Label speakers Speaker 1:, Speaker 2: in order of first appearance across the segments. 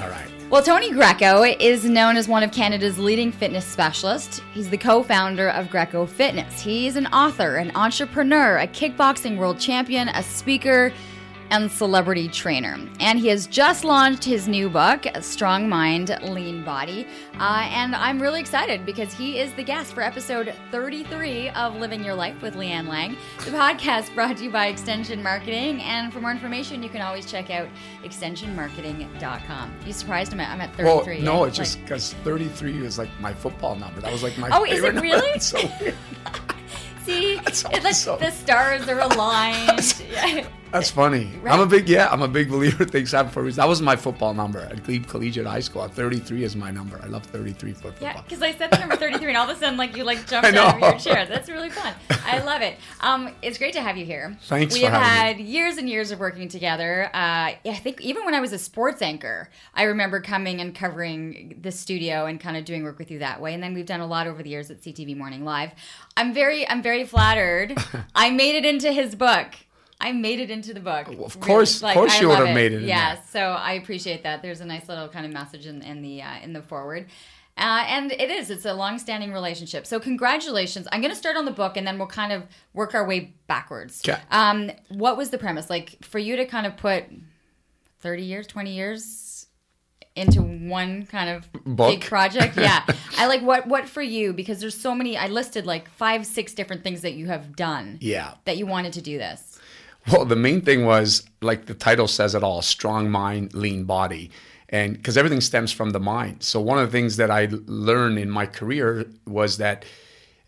Speaker 1: All right.
Speaker 2: Well, Tony Greco is known as one of Canada's leading fitness specialists. He's the co founder of Greco Fitness. He's an author, an entrepreneur, a kickboxing world champion, a speaker, and celebrity trainer. And he has just launched his new book, Strong Mind, Lean Body. Uh, and I'm really excited because he is the guest for episode 33 of Living Your Life with Leanne Lang. The podcast brought to you by Extension Marketing. And for more information, you can always check out extensionmarketing.com. You surprised him? I'm at 33.
Speaker 1: Well, no, it's just because 33 is like my football number. That was like my
Speaker 2: Oh, is it really?
Speaker 1: It's so weird.
Speaker 2: See,
Speaker 1: That's
Speaker 2: it's like the stars are aligned.
Speaker 1: That's funny.
Speaker 2: Right.
Speaker 1: I'm a big yeah. I'm a big believer. Things happen for a reason. That was my football number at Glebe Collegiate High School. 33 is my number. I love 33 for football.
Speaker 2: Yeah, because I said the number 33, and all of a sudden, like, you, like, jumped out of your chair. That's really fun. I love it. Um, it's great to have you here.
Speaker 1: Thanks
Speaker 2: we have had years and years of working together. Uh, I think even when I was a sports anchor, I remember coming and covering the studio and kind of doing work with you that way. And then we've done a lot over the years at CTV Morning Live. I'm very, I'm very flattered. I made it into his book. I made it into the book.
Speaker 1: Well, of course- of course
Speaker 2: I
Speaker 1: you would have made it
Speaker 2: Yeah, so I appreciate that. There's a nice little kind of message in, in the uh, in the forward. Uh, and it is. It's a long-standing relationship. So congratulations. I'm going to start on the book, and then we'll kind of work our way backwards.
Speaker 1: Okay.
Speaker 2: Um, what was the premise? Like for you to kind of put 30 years, 20 years into one kind of
Speaker 1: Book?
Speaker 2: big project. Yeah. I like what what for you because there's so many. I listed like five, six different things that you have done.
Speaker 1: Yeah.
Speaker 2: That you wanted to do this.
Speaker 1: Well, the main thing was like the title says it all: strong mind, lean body. And because everything stems from the mind. So one of the things that I learned in my career was that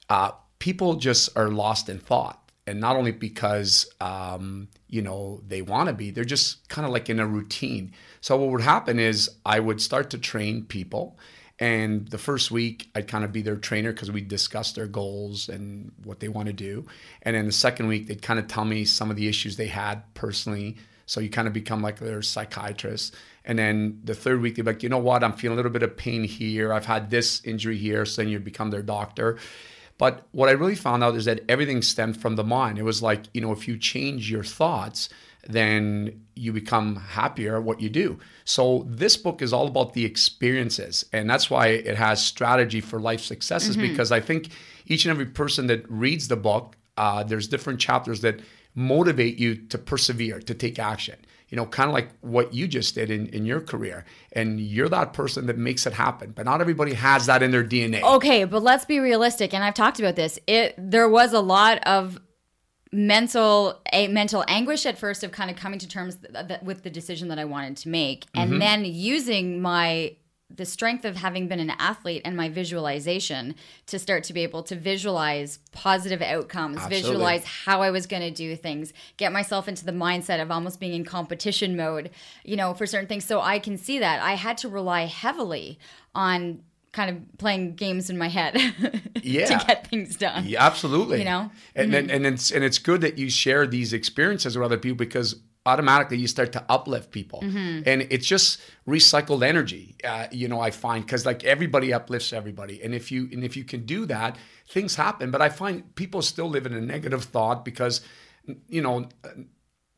Speaker 1: uh, people just are lost in thought, and not only because um, you know they want to be, they're just kind of like in a routine. So what would happen is I would start to train people, and the first week I'd kind of be their trainer because we'd discuss their goals and what they want to do, and then the second week they'd kind of tell me some of the issues they had personally. So you kind of become like their psychiatrist. And then the third week, they're like, you know what? I'm feeling a little bit of pain here. I've had this injury here. So then you become their doctor. But what I really found out is that everything stemmed from the mind. It was like, you know, if you change your thoughts, then you become happier at what you do. So this book is all about the experiences. And that's why it has strategy for life successes, because I think each and every person that reads the book, uh, there's different chapters that motivate you to persevere, to take action. You know, kind of like what you just did in, in your career. And you're that person that makes it happen. But not everybody has that in their DNA.
Speaker 2: Okay, but let's be realistic, and I've talked about this. It there was a lot of mental a mental anguish at first of kind of coming to terms th- th- with the decision that I wanted to make, and mm-hmm. then using my the strength of having been an athlete and my visualization to start to be able to visualize positive outcomes,
Speaker 1: Absolutely.
Speaker 2: visualize how I was going to do things, get myself into the mindset of almost being in competition mode, you know, for certain things. So I can see that I had to rely heavily on kind of playing games in my head
Speaker 1: Yeah.
Speaker 2: to get things done.
Speaker 1: Yeah, absolutely.
Speaker 2: You know?
Speaker 1: and then and it's and it's good that you share these experiences with other people because automatically you start to uplift people, and it's just recycled energy. Uh, you know, I find because like everybody uplifts everybody, and if you and if you can do that, things happen. But I find people still live in a negative thought because, you know.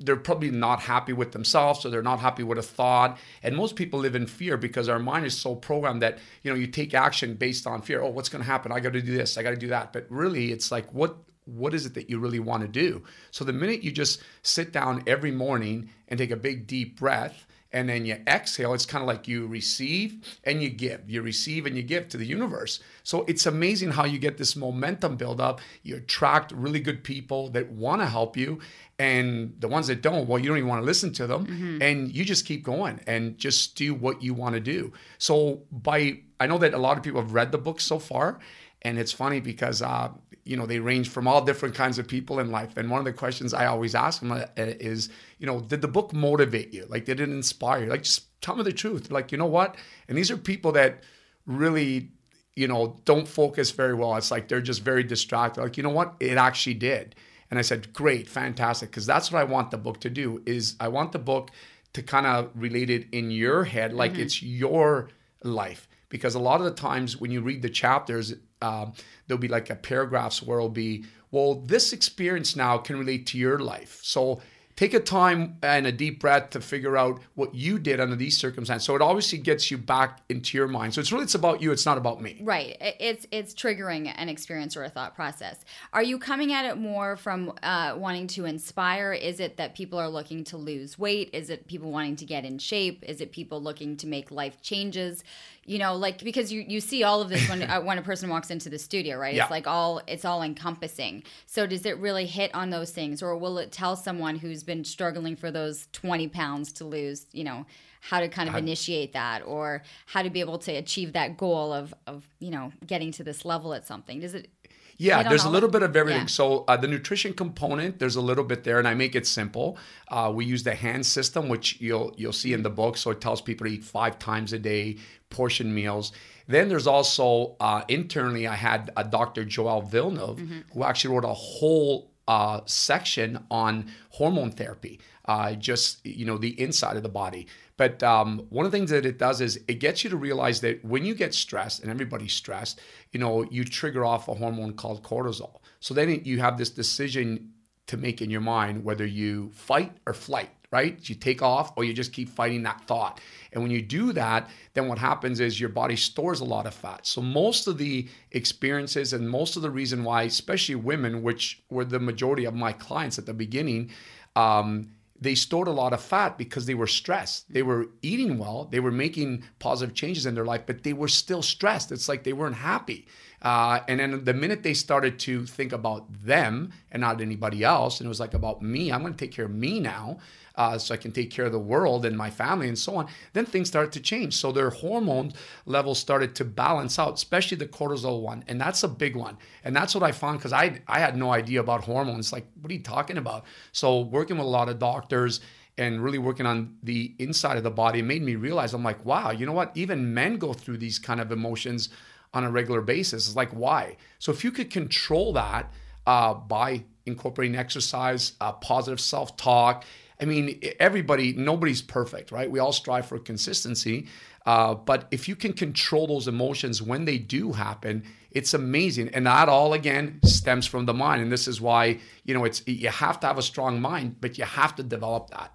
Speaker 1: They're probably not happy with themselves, or they're not happy with a thought. And most people live in fear because our mind is so programmed that you know you take action based on fear. Oh, what's going to happen? I got to do this. I got to do that. But really, it's like what what is it that you really want to do? So the minute you just sit down every morning and take a big deep breath and then you exhale, it's kind of like you receive and you give. You receive and you give to the universe. So it's amazing how you get this momentum build up. You attract really good people that want to help you. And the ones that don't, well, you don't even want to listen to them. Mm-hmm. And you just keep going and just do what you want to do. So by I know that a lot of people have read the book so far And it's funny because uh, you know they range from all different kinds of people in life. And one of the questions I always ask them uh, is, you know, did the book motivate you? Like, did it inspire you? Like, just tell me the truth. Like, you know what? And these are people that really, you know, don't focus very well. It's like they're just very distracted. Like, you know what? It actually did. And I said, great, fantastic, because that's what I want the book to do. Is I want the book to kind of relate it in your head, like mm-hmm. it's your life because a lot of the times when you read the chapters, um, there'll be like a paragraphs where it'll be, well, this experience now can relate to your life. So take a time and a deep breath to figure out what you did under these circumstances. So it obviously gets you back into your mind. So it's really it's about you. It's not about me.
Speaker 2: Right. It's it's triggering an experience or a thought process. Are you coming at it more from uh, wanting to inspire? Is it that people are looking to lose weight? Is it people wanting to get in shape? Is it people looking to make life changes? you know like because you you see all of this when uh, when a person walks into the studio right yeah. it's like all it's all encompassing so does it really hit on those things or will it tell someone who's been struggling for those 20 pounds to lose you know how to kind of I, initiate that or how to be able to achieve that goal of of you know getting to this level at something does it
Speaker 1: yeah, there's a little bit of everything. Yeah. So uh, the nutrition component, there's a little bit there, and I make it simple. Uh, we use the hand system, which you'll you'll see in the book. So it tells people to eat five times a day, portion meals. Then there's also uh, internally, I had a Dr. Joel Villeneuve mm-hmm. who actually wrote a whole uh, section on hormone therapy, uh, just you know the inside of the body. But um, one of the things that it does is it gets you to realize that when you get stressed, and everybody's stressed, you know you trigger off a hormone called cortisol. So then you have this decision to make in your mind whether you fight or flight right? You take off or you just keep fighting that thought. And when you do that, then what happens is your body stores a lot of fat. So most of the experiences and most of the reason why, especially women, which were the majority of my clients at the beginning, um, they stored a lot of fat because they were stressed. They were eating well, they were making positive changes in their life, but they were still stressed. It's like they weren't happy. Uh, and then the minute they started to think about them and not anybody else, and it was like about me, I'm going to take care of me now, uh, so I can take care of the world and my family and so on. Then things started to change. So their hormone levels started to balance out, especially the cortisol one, and that's a big one. And that's what I found because I I had no idea about hormones. Like, what are you talking about? So working with a lot of doctors and really working on the inside of the body made me realize I'm like, wow, you know what? Even men go through these kind of emotions on a regular basis. It's like, why? So if you could control that uh, by incorporating exercise, uh, positive self talk, I mean, everybody, nobody's perfect, right? We all strive for consistency. Uh, but if you can control those emotions when they do happen, it's amazing. And that all again stems from the mind. And this is why, you know, it's you have to have a strong mind, but you have to develop that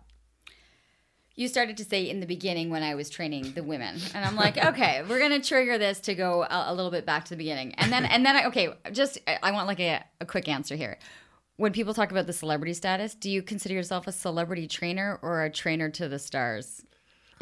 Speaker 2: you started to say in the beginning when I was training the women, and I'm like, okay, we're gonna trigger this to go a, a, little bit back to the beginning, and then and then I, okay, just I want like a, a quick answer here. When people talk about the celebrity status, do you consider yourself a celebrity trainer or a trainer to the stars?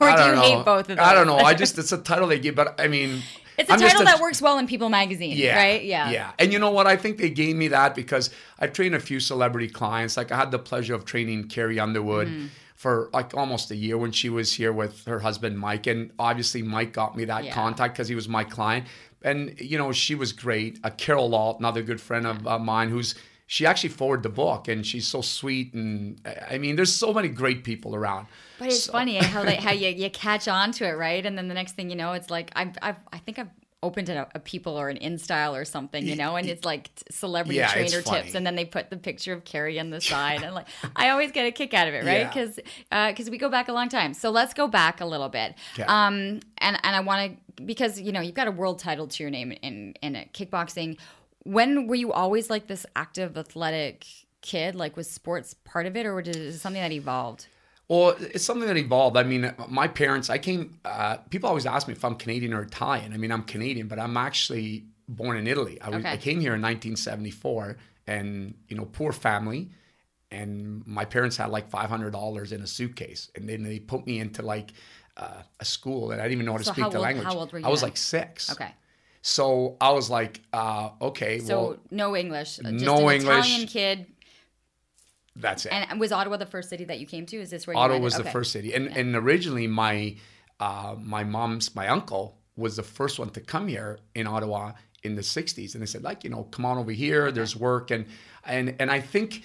Speaker 2: or do you
Speaker 1: know.
Speaker 2: hate both of them?
Speaker 1: I don't know. I just it's a title they give, but I mean,
Speaker 2: it's a I'm title a, that works well in People magazine, yeah, right?
Speaker 1: Yeah. Yeah. And you know what? I think they gave me that because I've trained a few celebrity clients. Like I had the pleasure of training Carrie Underwood. Mm-hmm for like almost a year when she was here with her husband Mike, and obviously Mike got me that yeah. contact because he was my client, and you know she was great. Uh, Carol Lault, another good friend of uh, mine, who's she actually forwarded the book, and she's so sweet, and I mean, there's so many great people around.
Speaker 2: But it's so. funny how they, how you, you catch on to it, right? And then the next thing you know, it's like I've, I've I think I've opened a, a, people or an InStyle or something, you know, and it's like celebrity yeah, trainer tips, and then they put the picture of Carrie on the side, and like I always get a kick out of it, right? Because yeah. because uh, we go back a long time. So let's go back a little bit, okay. um, and and I want to because you know you've got a world title to your name in in kickboxing. When were you always like this active, athletic kid? Like was sports part of it, or was it something that evolved?
Speaker 1: Well, it's something that evolved. I mean, my parents, I came, uh, people always ask me if I'm Canadian or Italian. I mean, I'm Canadian, but I'm actually born in Italy. I, okay. I came here in 1974 and, you know, poor family. And my parents had like $500 in a suitcase. And then they put me into like uh, a school and I didn't even know how to so speak how the old, language.
Speaker 2: How old were you?
Speaker 1: I was
Speaker 2: then?
Speaker 1: like six.
Speaker 2: Okay.
Speaker 1: So I was like, uh, okay.
Speaker 2: So
Speaker 1: well,
Speaker 2: no English. Just
Speaker 1: no
Speaker 2: an
Speaker 1: English.
Speaker 2: Italian kid
Speaker 1: that's it.
Speaker 2: And was Ottawa the first city that you came to? Is this where you were born?
Speaker 1: Ottawa was okay. the first city, and yeah. and originally my uh, my mom's my uncle was the first one to come here in Ottawa in the 60s and they said like you know come on over here there's work and and and i think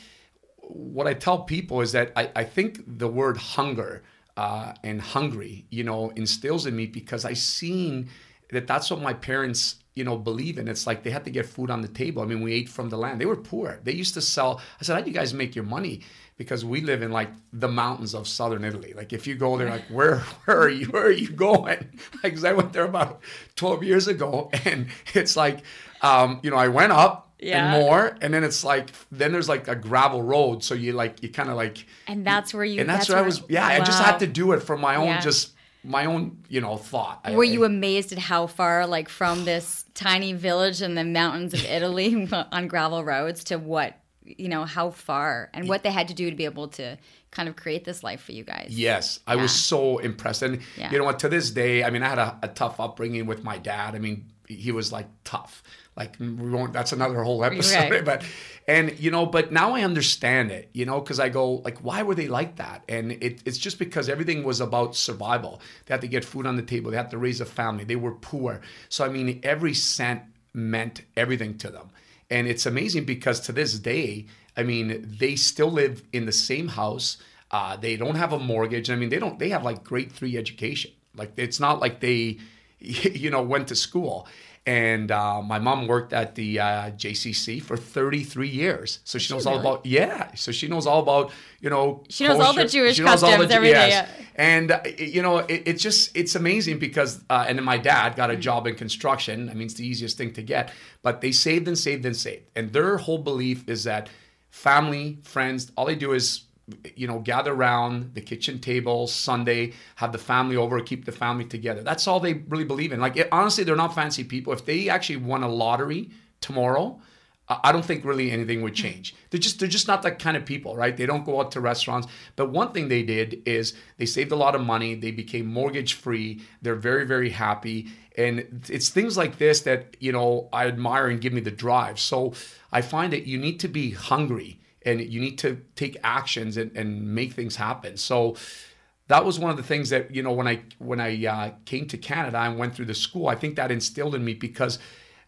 Speaker 1: what i tell people is that i, I think the word hunger uh, and hungry you know instills in me because i seen that that's what my parents you know believe in it's like they had to get food on the table i mean we ate from the land they were poor they used to sell i said how do you guys make your money because we live in like the mountains of southern Italy. Like if you go there, like where where are you where are you going? Like 'cause I went there about 12 years ago, and it's like, um, you know, I went up
Speaker 2: Yeah.
Speaker 1: and more, and then it's like then there's like a gravel road, so you like you kind of like,
Speaker 2: And that's where you.
Speaker 1: and that's, where I was. Yeah, I just had to do it for my own
Speaker 2: Yeah.
Speaker 1: just my own you know thought.
Speaker 2: Were
Speaker 1: I-
Speaker 2: you amazed at how far, like from this tiny village in the mountains of Italy on gravel roads to what, you know, how far and what they had to do to be able to kind of create this life for you guys?
Speaker 1: Yes, I was so impressed. And
Speaker 2: Yeah.
Speaker 1: you know what? To this day, I mean, I had a, a tough upbringing with my dad. I mean, he was like tough. Like we won't. That's another whole episode.
Speaker 2: Right.
Speaker 1: But and you know, but now I understand it. You know, because I go like, why were they like that? And it, it's just because everything was about survival. They had to get food on the table. They had to raise a family. They were poor. So I mean, every cent meant everything to them. And it's amazing because to this day, I mean, they still live in the same house. Uh, they don't have a mortgage. I mean, they don't. They have like grade three education. Like it's not like they, you know, went to school. And uh, my mom worked at the uh, JCC for 33 years, so she knows all
Speaker 2: really?
Speaker 1: about yeah. So she knows all about you know.
Speaker 2: She knows all the Jewish
Speaker 1: she knows all
Speaker 2: customs,
Speaker 1: Ju-
Speaker 2: everything,
Speaker 1: yes.
Speaker 2: yeah.
Speaker 1: And uh, you know, it, it's just it's amazing because uh, and then my dad got a job in construction. I mean, it's the easiest thing to get, but they saved and saved and saved, and their whole belief is that family, friends, all they do is you know gather around the kitchen table Sunday, have the family over, keep the family together. That's all they really believe in. Like it, honestly, they're not fancy people. If they actually won a lottery tomorrow. I don't think really anything would change. They're just they're just not that kind of people, right? They don't go out to restaurants. But one thing they did is they saved a lot of money. They became mortgage free. They're very very happy, and it's things like this that you know I admire and give me the drive. So I find that you need to be hungry and you need to take actions and, and make things happen. So that was one of the things that you know when I when I uh, came to Canada and went through the school. I think that instilled in me because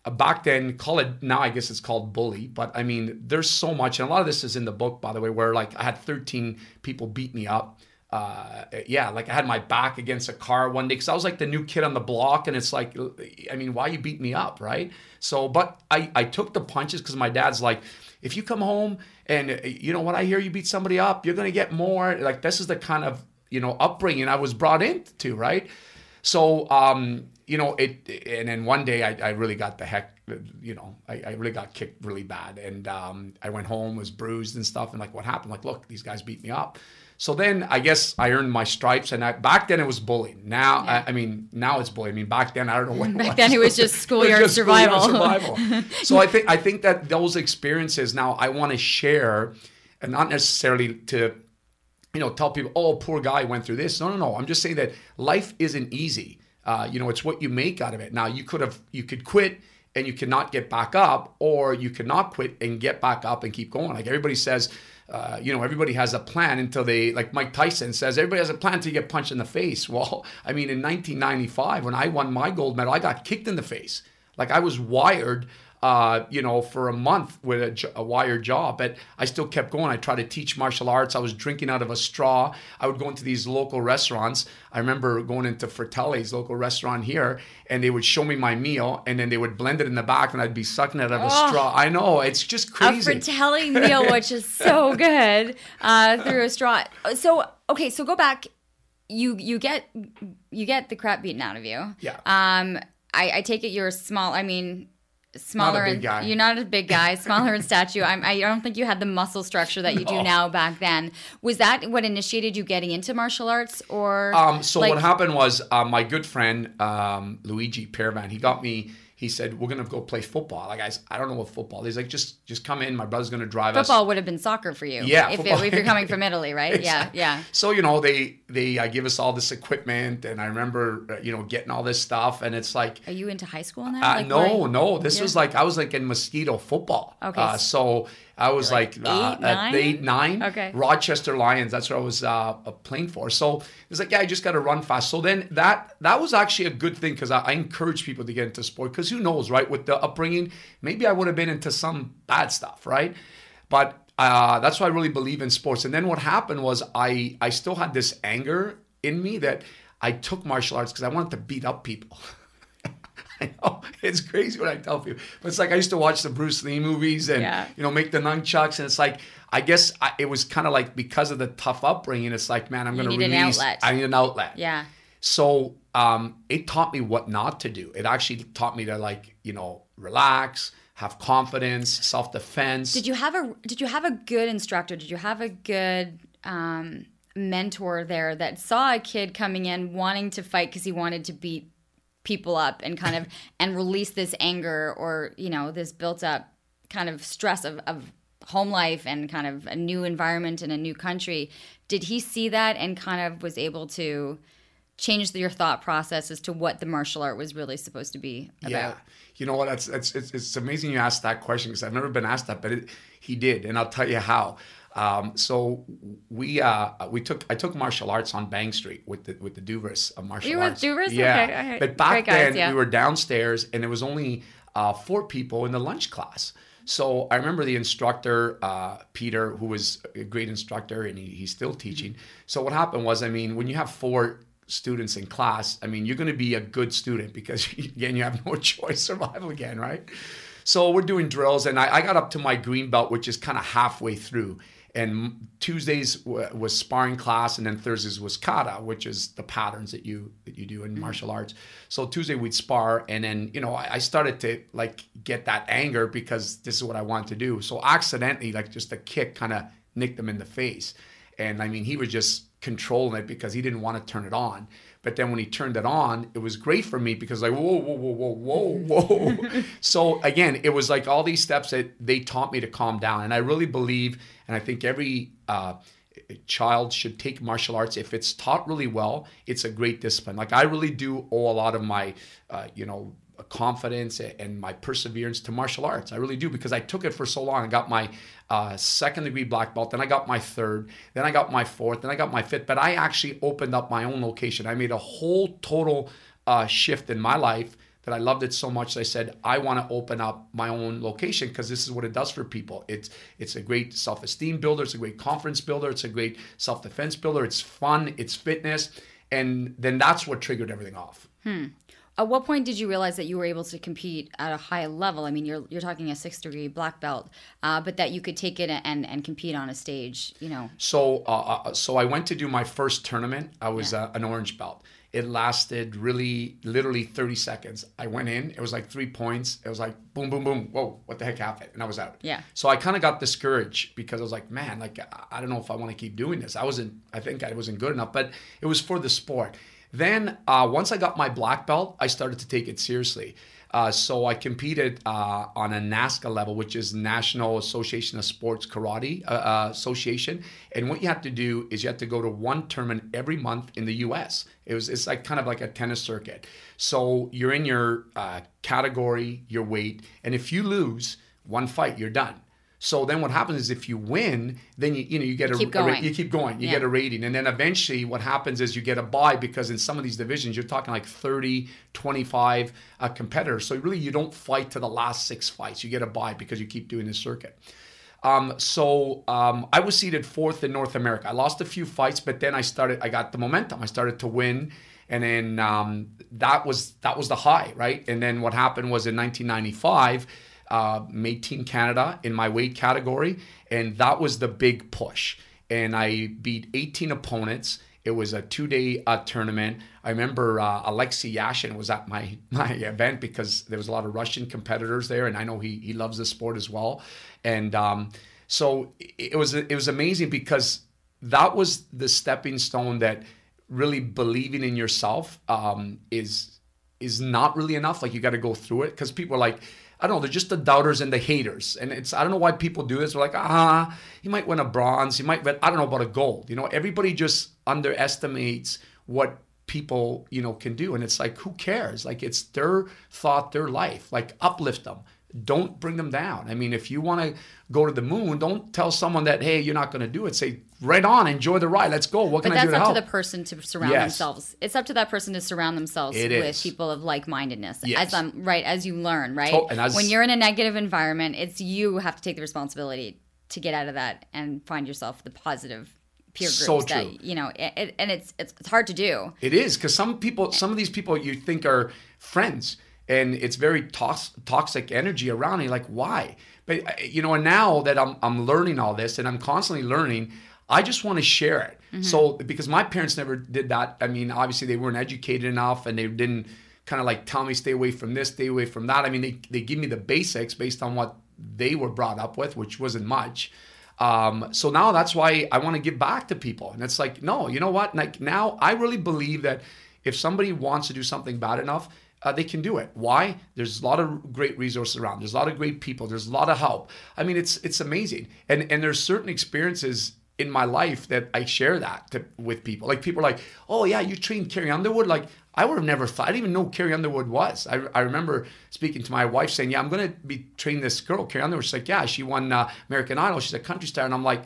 Speaker 1: uh, back then, call it now. I guess it's called bully, but I mean, there's so much, and a lot of this is in the book, by the way, where like I had 13 people beat me up. Uh, yeah, like I had my back against a car one day because I was like the new kid on the block, and it's like, I mean, why you beat me up, right? So, but I I took the punches because my dad's like, if you come home and uh, you know what I hear you beat somebody up, you're gonna get more. Like this is the kind of you know upbringing I was brought into, right? So, um, you know, it, and then one day I, I really got the heck, you know, I, I really got kicked really bad. And um, I went home, was bruised and stuff. And like, what happened? Like, look, these guys beat me up. So then I guess I earned my stripes. And I, back then it was bullying. Now, I, I mean, now it's bullying. I mean, back then, I don't know what it
Speaker 2: Back
Speaker 1: was.
Speaker 2: then it was just
Speaker 1: It was
Speaker 2: schoolyard
Speaker 1: just schoolyard
Speaker 2: survival.
Speaker 1: survival. so I think, I think that those experiences now I want to share and not necessarily to you know, tell people, oh, poor guy went through this. No, no, no. I'm just saying that life isn't easy. Uh, you know, it's what you make out of it. Now, you could have, you could quit and you cannot get back up, or you cannot quit and get back up and keep going. Like everybody says, uh, you know, everybody has a plan until they, like Mike Tyson says, everybody has a plan until you get punched in the face. Well, I mean, in 1995, when I won my gold medal, I got kicked in the face. Like I was wired uh, you know, for a month with a wired job, but I still kept going. I tried to teach martial arts. I was drinking out of a straw. I would go into these local restaurants. I remember going into Fratelli's local restaurant here, and they would show me my meal, and then they would blend it in the back, and I'd be sucking it out of a straw. I know it's just crazy. a.
Speaker 2: Fratelli meal, which is so good, uh, through a straw. So okay, so go back. You you get you get the crap beaten out of you.
Speaker 1: Yeah.
Speaker 2: Um, I, I take it you're small. I mean, smaller. You're not a big guy. Smaller in stature. I'm, I don't think you had the muscle structure that you do now back then. Was that what initiated you getting into martial arts, or?
Speaker 1: Um, so
Speaker 2: like-
Speaker 1: what happened was uh, my good friend um, Luigi Pervan, he got me. He said, "We're gonna go play football." Like, guys, I don't know what football is. Like, just just come in. My brother's gonna drive us.
Speaker 2: Football would have been soccer for you.
Speaker 1: Yeah,
Speaker 2: If, it, if you're coming from Italy, right? Yeah, yeah.
Speaker 1: So you know they they uh, give us all this equipment, and I remember uh, you know getting all this stuff, and it's like
Speaker 2: Are you into high school now?
Speaker 1: uh,
Speaker 2: Like,
Speaker 1: no no this
Speaker 2: Yeah.
Speaker 1: was like I was like in mosquito football.
Speaker 2: Okay.
Speaker 1: Uh, so I was like,
Speaker 2: like
Speaker 1: uh,
Speaker 2: eight,
Speaker 1: at
Speaker 2: nine?
Speaker 1: eight, nine.
Speaker 2: Okay.
Speaker 1: Rochester Lions. That's what I was uh, playing for. So it's like, yeah, I just got to run fast. So then that that was actually a good thing because I, I encourage people to get into sport because who knows, right? With the upbringing, maybe I would have been into some bad stuff, right? But uh, that's why I really believe in sports. And then what happened was I I still had this anger in me that I took martial arts because I wanted to beat up people. I know it's crazy when I tell people, but it's like I used to watch the Bruce Lee movies and
Speaker 2: Yeah.
Speaker 1: you know make the nunchucks, and it's like I guess I, it was kind of like because of the tough upbringing, it's like man, I'm going to release.
Speaker 2: outlet.
Speaker 1: I need an outlet.
Speaker 2: Yeah.
Speaker 1: So um, it taught me what not to do. It actually taught me to like you know relax, have confidence, self defense.
Speaker 2: Did you have a Did you have a good instructor? Did you have a good um, mentor there that saw a kid coming in wanting to fight because he wanted to beat people up and kind of and release this anger or you know this built up kind of stress of, of home life and kind of a new environment in a new country? Did he see that and kind of was able to? change your thought process as to what the martial art was really supposed to be about.
Speaker 1: Yeah, you know what? That's that's it's, it's amazing you asked that question because I've never been asked that, but it, he did, and I'll tell you how. Um, so we uh, we took I took martial arts on Bank Street with the with the Duvers of martial arts.
Speaker 2: You were with. Duvers?
Speaker 1: Yeah,
Speaker 2: Okay, okay.
Speaker 1: but back
Speaker 2: guys,
Speaker 1: then
Speaker 2: yeah.
Speaker 1: we were downstairs and there was only uh, four people in the lunch class. So I remember the instructor, uh, Peter, who was a great instructor and he, he's still teaching. So what happened was, I mean, when you have four students in class, I mean, you're going to be a good student because again, you have no choice, survival again, right? So we're doing drills, and I, I got up to my green belt, which is kind of halfway through. And Tuesdays w- was sparring class, and then Thursdays was kata, which is the patterns that you that you do in mm. martial arts. So Tuesday we'd spar, and then you know I, I started to like get that anger because this is what I wanted to do. So accidentally, like just a kick, kind of nicked him in the face, and I mean he was just controlling it because he didn't want to turn it on. But then when he turned it on, it was great for me because like whoa whoa whoa whoa whoa whoa. so again, it was like all these steps that they taught me to calm down, and I really believe, and I think every uh, child should take martial arts if it's taught really well. It's a great discipline. Like I really do owe a lot of my, uh, you know confidence and my perseverance to martial arts. I really do because I took it for so long. I got my uh, second degree black belt, then I got my third, then I got my fourth, then I got my fifth. But I actually opened up my own location. I made a whole total uh, shift in my life that I loved it so much that I said I want to open up my own location because this is what it does for people. It's it's a great self-esteem builder, it's a great confidence builder, it's a great self-defense builder, it's fun, it's fitness, and then that's what triggered everything off.
Speaker 2: At what point did you realize that you were able to compete at a high level? I mean, you're you're talking a six degree black belt, uh, but that you could take it and and compete on a stage. You know,
Speaker 1: So, uh, uh, so I went to do my first tournament. I was uh, an orange belt. It lasted really, literally 30 seconds. I went in. It was like three points. It was like boom, boom, boom. Whoa, what the heck happened? And I was out.
Speaker 2: Yeah.
Speaker 1: So I kind of got discouraged because I was like, man, like I- I don't know if I want to keep doing this. I wasn't. I think I wasn't good enough. But it was for the sport. Then uh, once I got my black belt, I started to take it seriously. Uh, so I competed uh, on a NASKA level, which is National Association of Sports Karate uh, uh, Association. And what you have to do is you have to go to one tournament every month in the U.S. It was it's like kind of like a tennis circuit. So you're in your uh, category, your weight, and if you lose one fight, you're done. So then what happens is if you win, then you you know you get a,
Speaker 2: keep
Speaker 1: a you keep going, you
Speaker 2: Yeah.
Speaker 1: get a rating, and then eventually what happens is you get a buy because in some of these divisions you're talking like 30, 25 uh, competitors. So really you don't fight to the last six fights. You get a buy because you keep doing this circuit. Um, so um, I was seated fourth in North America. I lost a few fights, but then I started. I got the momentum. I started to win, and then um, that was that was the high, right? And then what happened was in 1995, uh, made Team Canada in my weight category, and that was the big push. And I beat 18 opponents. It was a two-day uh, tournament. I remember uh, Alexei Yashin was at my my event because there was a lot of Russian competitors there, and I know he he loves the sport as well. And um, so it, was it was amazing because that was the stepping stone that really believing in yourself um, is is not really enough. Like you got to go through it because people are like. I don't know. They're just the doubters and the haters, and it's I don't know why people do this. They're like, ah, you might win a bronze, you might, win, I don't know about a gold. You know, everybody just underestimates what people you know can do, and it's like, who cares? Like it's their thought, their life. Like uplift them, don't bring them down. I mean, if you want to go to the moon, don't tell someone that hey, you're not going to do it. Say right on, enjoy the ride. Let's go. What can I do to help?
Speaker 2: that's up to the person to surround
Speaker 1: Yes.
Speaker 2: themselves. It's up to that person to surround themselves
Speaker 1: It
Speaker 2: with
Speaker 1: is.
Speaker 2: people of like-mindedness.
Speaker 1: Yes.
Speaker 2: As um, right as you learn, right?
Speaker 1: To- as-
Speaker 2: when you're in a negative environment, it's you who have to take the responsibility to get out of that and find yourself the positive peer groups
Speaker 1: So
Speaker 2: that
Speaker 1: true.
Speaker 2: you know. It, it- and it's, it's it's hard to do.
Speaker 1: It is because some people, some of these people you think are friends, and it's very tox- toxic energy around. you like, why? But uh, you know, and now that I'm I'm learning all this, and I'm constantly learning, I just want to share it.
Speaker 2: Mm-hmm.
Speaker 1: So because my parents never did that. I mean, obviously they weren't educated enough, and they didn't kind of like tell me stay away from this, stay away from that. I mean, they they give me the basics based on what they were brought up with, which wasn't much. Um, so now that's why I want to give back to people. And it's like, no, you know what? Like now I really believe that if somebody wants to do something bad enough, uh, they can do it. Why? There's a lot of great resources around. There's a lot of great people. There's a lot of help. I mean, it's it's amazing. And and there's certain experiences in my life that I share that to, with people. Like people are like, oh yeah, you trained Carrie Underwood. Like I would have never thought. I didn't even know Carrie Underwood was. I, I remember speaking to my wife saying, yeah, I'm to be training this girl, Carrie Underwood. She's like, yeah, she won uh, American Idol. She's a country star. And I'm like,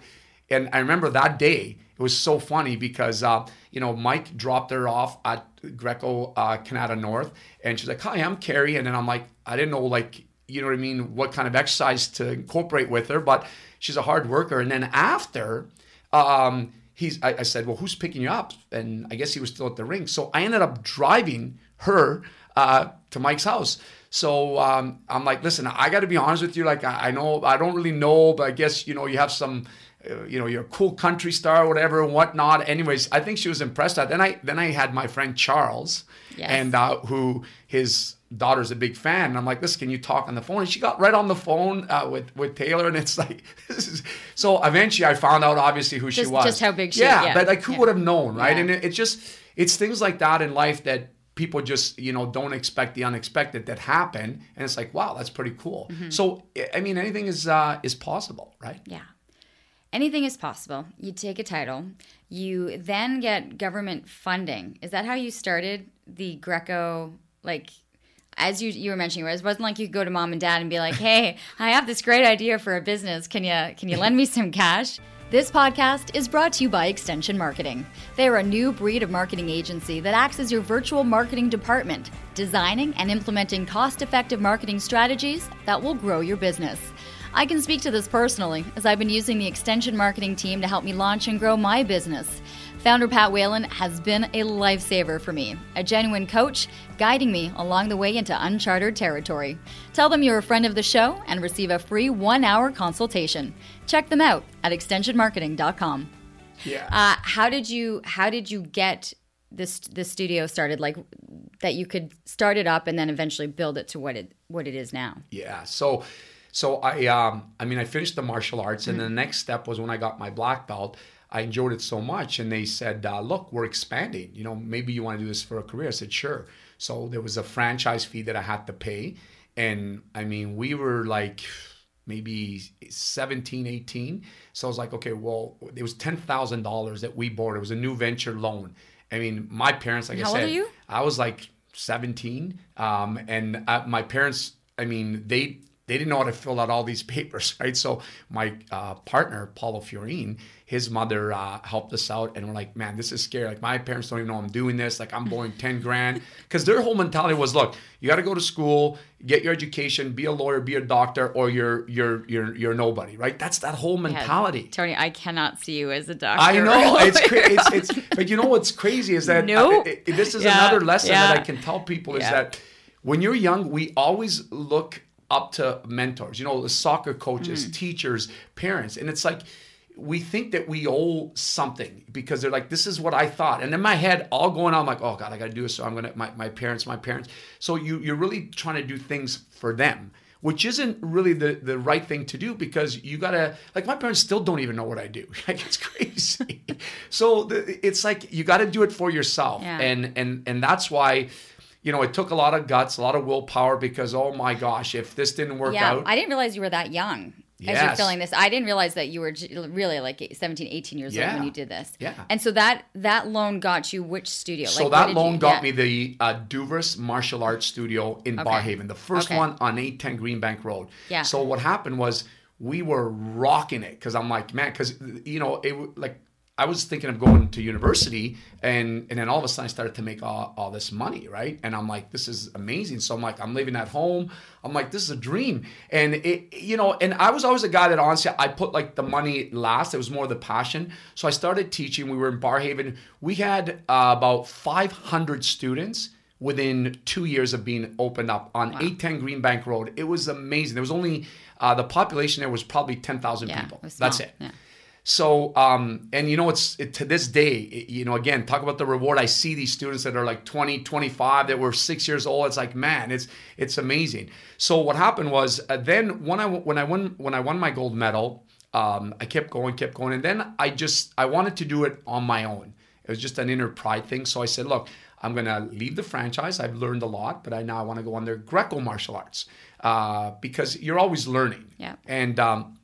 Speaker 1: and I remember that day, it was so funny because, uh, you know, Mike dropped her off at Greco uh, Kanata North. And she's like, hi, I'm Carrie. And then I'm like, I didn't know, like, you know what I mean, what kind of exercise to incorporate with her. But she's a hard worker. And then after, um, he's, I, I said, well, who's picking you up? And I guess he was still at the ring. So I ended up driving her uh, to Mike's house. So um, I'm like, listen, I got to be honest with you. Like, I, I know I don't really know, but I guess you know you have some, uh, you know, you're a cool country star, whatever, and whatnot. Anyways, I think she was impressed. At then I then I had my friend Charles,
Speaker 2: Yes.
Speaker 1: and uh, who his daughter's a big fan. And I'm like, listen, can you talk on the phone? And she got right on the phone uh, with with Taylor, and it's like, this is so. Eventually, I found out obviously who she was.
Speaker 2: just how big she-
Speaker 1: Yeah,
Speaker 2: yeah,
Speaker 1: but like who
Speaker 2: yeah.
Speaker 1: would have known, right?
Speaker 2: Yeah.
Speaker 1: And it, it just it's things like that in life that people just you know don't expect the unexpected that happen and it's like wow that's pretty cool
Speaker 2: Mm-hmm.
Speaker 1: so I- i mean anything is uh is possible right
Speaker 2: Yeah. Anything is possible. You take a title, you then get government funding. Is that how you started the Greco? Like, as you you were mentioning, it wasn't like you could go to mom and dad and be like, "Hey, I have this great idea for a business. Can you can you lend me some cash?" This podcast is brought to you by Extension Marketing. They're a new breed of marketing agency that acts as your virtual marketing department, designing and implementing cost effective marketing strategies that will grow your business. I can speak to this personally, as I've been using the extension marketing team to help me launch and grow my business. Founder Pat Whalen has been a lifesaver for me, a genuine coach, guiding me along the way into uncharted territory. Tell them you're a friend of the show and receive a free one hour consultation. Check them out at extensionmarketing.com.
Speaker 1: yeah
Speaker 2: Uh, how did you how did you get this the studio started? Like that you could start it up and then eventually build it to what it what it is now.
Speaker 1: yeah so so i um i mean i finished the martial arts and the next step was when i got my black belt i enjoyed it so much and they said uh, look we're expanding. You know maybe you want to do this for a career. I said sure. So there was a franchise fee that i had to pay and i mean we were like maybe 17 18 so i was like okay well it was $10000 that we borrowed it was a new venture loan. I mean my parents like
Speaker 2: How
Speaker 1: i
Speaker 2: old
Speaker 1: said
Speaker 2: are you?
Speaker 1: I was like 17, um, and uh, my parents. I mean, they they didn't know how to fill out all these papers, right? So my uh, partner, Paulo Fiorine, his mother uh, helped us out, and we're like, man, this is scary. Like my parents don't even know I'm doing this. Like I'm borrowing 10 grand because their whole mentality was, look, you got to go to school, get your education, be a lawyer, be a doctor, or you're you're you're you're nobody, right? That's that whole mentality.
Speaker 2: Tony, I cannot see you as a doctor.
Speaker 1: I know it's, cra- it's it's but you know what's crazy is that
Speaker 2: Nope.
Speaker 1: uh, it- it- this is
Speaker 2: Yeah,
Speaker 1: another lesson that. I can tell people is that when you're young, we always look up to mentors, you know, the soccer coaches,
Speaker 2: Mm.
Speaker 1: teachers, parents, and it's like we think that we owe something because they're like, this is what I thought. And in my head, all going on, I'm like, oh God, I gotta do this. So I'm gonna my, my parents, my parents. So you you're really trying to do things for them. Which isn't really the, the right thing to do because you gotta like my parents still don't even know what I do. Like it's crazy. so the, it's like you got to do it for yourself,
Speaker 2: Yeah.
Speaker 1: and and and that's why, you know, it took a lot of guts, a lot of willpower because oh my gosh, if this didn't work
Speaker 2: Yeah,
Speaker 1: out,
Speaker 2: I didn't realize you were that young. as you're
Speaker 1: Yes.
Speaker 2: filling this. I didn't realize that you were really like 17, 18 years old when you did this.
Speaker 1: Yeah.
Speaker 2: And so that that loan got you which studio?
Speaker 1: So
Speaker 2: Like,
Speaker 1: that loan
Speaker 2: you-
Speaker 1: got
Speaker 2: yeah.
Speaker 1: me the uh, Duvers Martial Arts Studio in
Speaker 2: Okay.
Speaker 1: Barrhaven, the first
Speaker 2: Okay.
Speaker 1: one on 810 Greenbank Road.
Speaker 2: Yeah.
Speaker 1: So what happened was we were rocking it because I'm like, man, because you know it like I was thinking of going to university, and and then all of a sudden I started to make all, all this money, right? And I'm like, this is amazing. So I'm like, I'm living at home. I'm like, this is a dream. And it, you know, and I was always a guy that honestly I put like the money last. It was more the passion. So I started teaching. We were in Barrhaven. We had uh, about 500 students within two years of being opened up on 810 Green Bank Road. It was amazing. There was only uh, the population there was probably 10,000
Speaker 2: Yeah,
Speaker 1: people. That's it.
Speaker 2: Yeah.
Speaker 1: So, um, and you know, it's it, to this day, it- you know, again, talk about the reward. I see these students that are like 20, 25, that were six years old. It's like, man, it's it's amazing. So what happened was uh, then when I when I won when I won my gold medal, um, I kept going, kept going, and then I just I wanted to do it on my own. It was just an inner pride thing. So I said, look, I'm gonna leave the franchise. I've learned a lot, but I now I want to go under Greco martial arts uh, because you're always learning.
Speaker 2: Yeah.
Speaker 1: And um,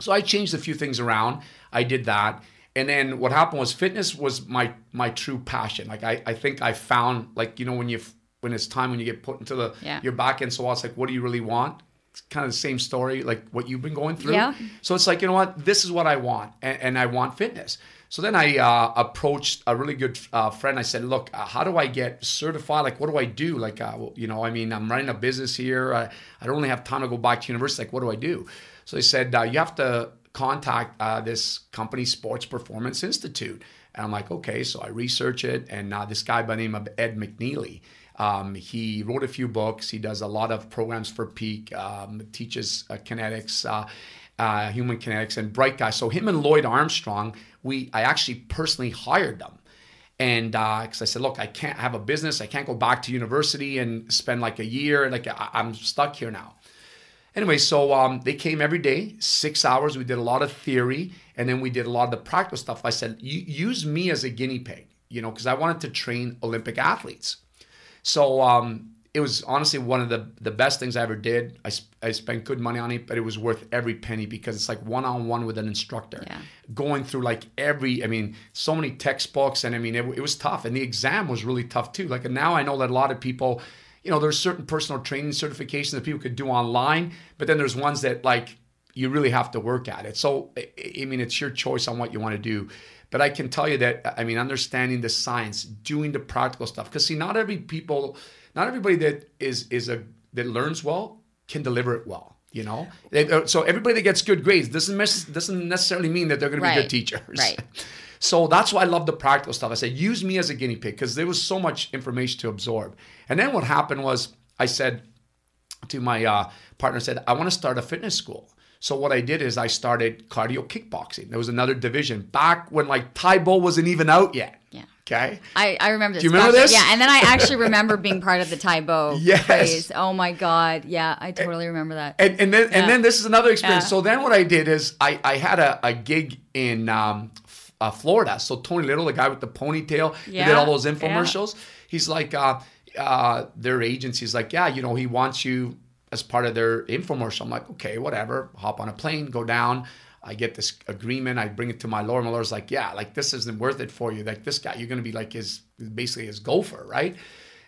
Speaker 1: so I changed a few things around. I did that. And then what happened was fitness was my my true passion. Like I, I think I found like you know when you when it's time when you get put into the
Speaker 2: Yeah.
Speaker 1: your back end so it's like what do you really want? It's kind of the same story like what you've been going through.
Speaker 2: Yeah.
Speaker 1: So it's like you know what this is what I want and, and I want fitness. So then I uh, approached a really good uh, friend. I said, "Look, uh, how do I get certified? Like, what do I do? Like, uh, well, you know, I mean, I'm running a business here. I, I don't really have time to go back to university. Like, what do I do?" So they said, uh, "You have to contact uh, this company, Sports Performance Institute." And I'm like, "Okay." So I research it, and uh, this guy by the name of Ed McNeely. Um, he wrote a few books. He does a lot of programs for Peak, um, teaches uh, kinetics, uh, uh, human kinetics, and Bright Guy. So him and Lloyd Armstrong, we I actually personally hired them. And because I said, look, I can't have a business. I can't go back to university and spend like a year. Like I, I'm stuck here now. Anyway, so um, they came every day, six hours. We did a lot of theory, and then we did a lot of the practical stuff. I said, use me as a guinea pig, you know, because I wanted to train Olympic athletes. So um, it was honestly one of the the best things I ever did. I, sp- I spent good money on it, but it was worth every penny because it's like one on one with an instructor,
Speaker 2: Yeah.
Speaker 1: going through like every. I mean, so many textbooks, and I mean, it, it was tough, and the exam was really tough too. Like now, I know that a lot of people, you know, there's certain personal training certifications that people could do online, but then there's ones that like you really have to work at it. So I mean, it's your choice on what you want to do. But I can tell you that I mean, understanding the science, doing the practical stuff, because see, not every people, not everybody that is is a that learns well can deliver it well. You know, uh, so everybody that gets good grades doesn't mes- doesn't necessarily mean that they're going to be
Speaker 2: Right.
Speaker 1: good teachers.
Speaker 2: Right.
Speaker 1: So that's why I love the practical stuff. I said, use me as a guinea pig because there was so much information to absorb. And then what happened was I said to my uh, partner, I said, I want to start a fitness school. So what I did is I started cardio kickboxing. There was another division back when like Tae Bo wasn't even out yet.
Speaker 2: Yeah.
Speaker 1: Okay.
Speaker 2: I, I remember this.
Speaker 1: Do you remember this?
Speaker 2: Yeah, and then I actually remember being part of the Tae Bo
Speaker 1: Yes.
Speaker 2: craze. Oh my god, yeah, I totally remember that.
Speaker 1: And, and then and then this is another experience.
Speaker 2: Yeah.
Speaker 1: So then what I did is I, I had a, a gig in um, uh, Florida. So Tony Little, the guy with the ponytail, who did all those
Speaker 2: Yeah.
Speaker 1: infomercials. He's like, uh, uh, their agency's like, yeah, you know, he wants you as part of their infomercial. I'm like, okay, whatever. Hop on a plane, go down. I get this agreement. I bring it to my lawyer. My lawyer's like, yeah, like this isn't worth it for you. Like this guy, you're going to be like his, basically his gopher, right?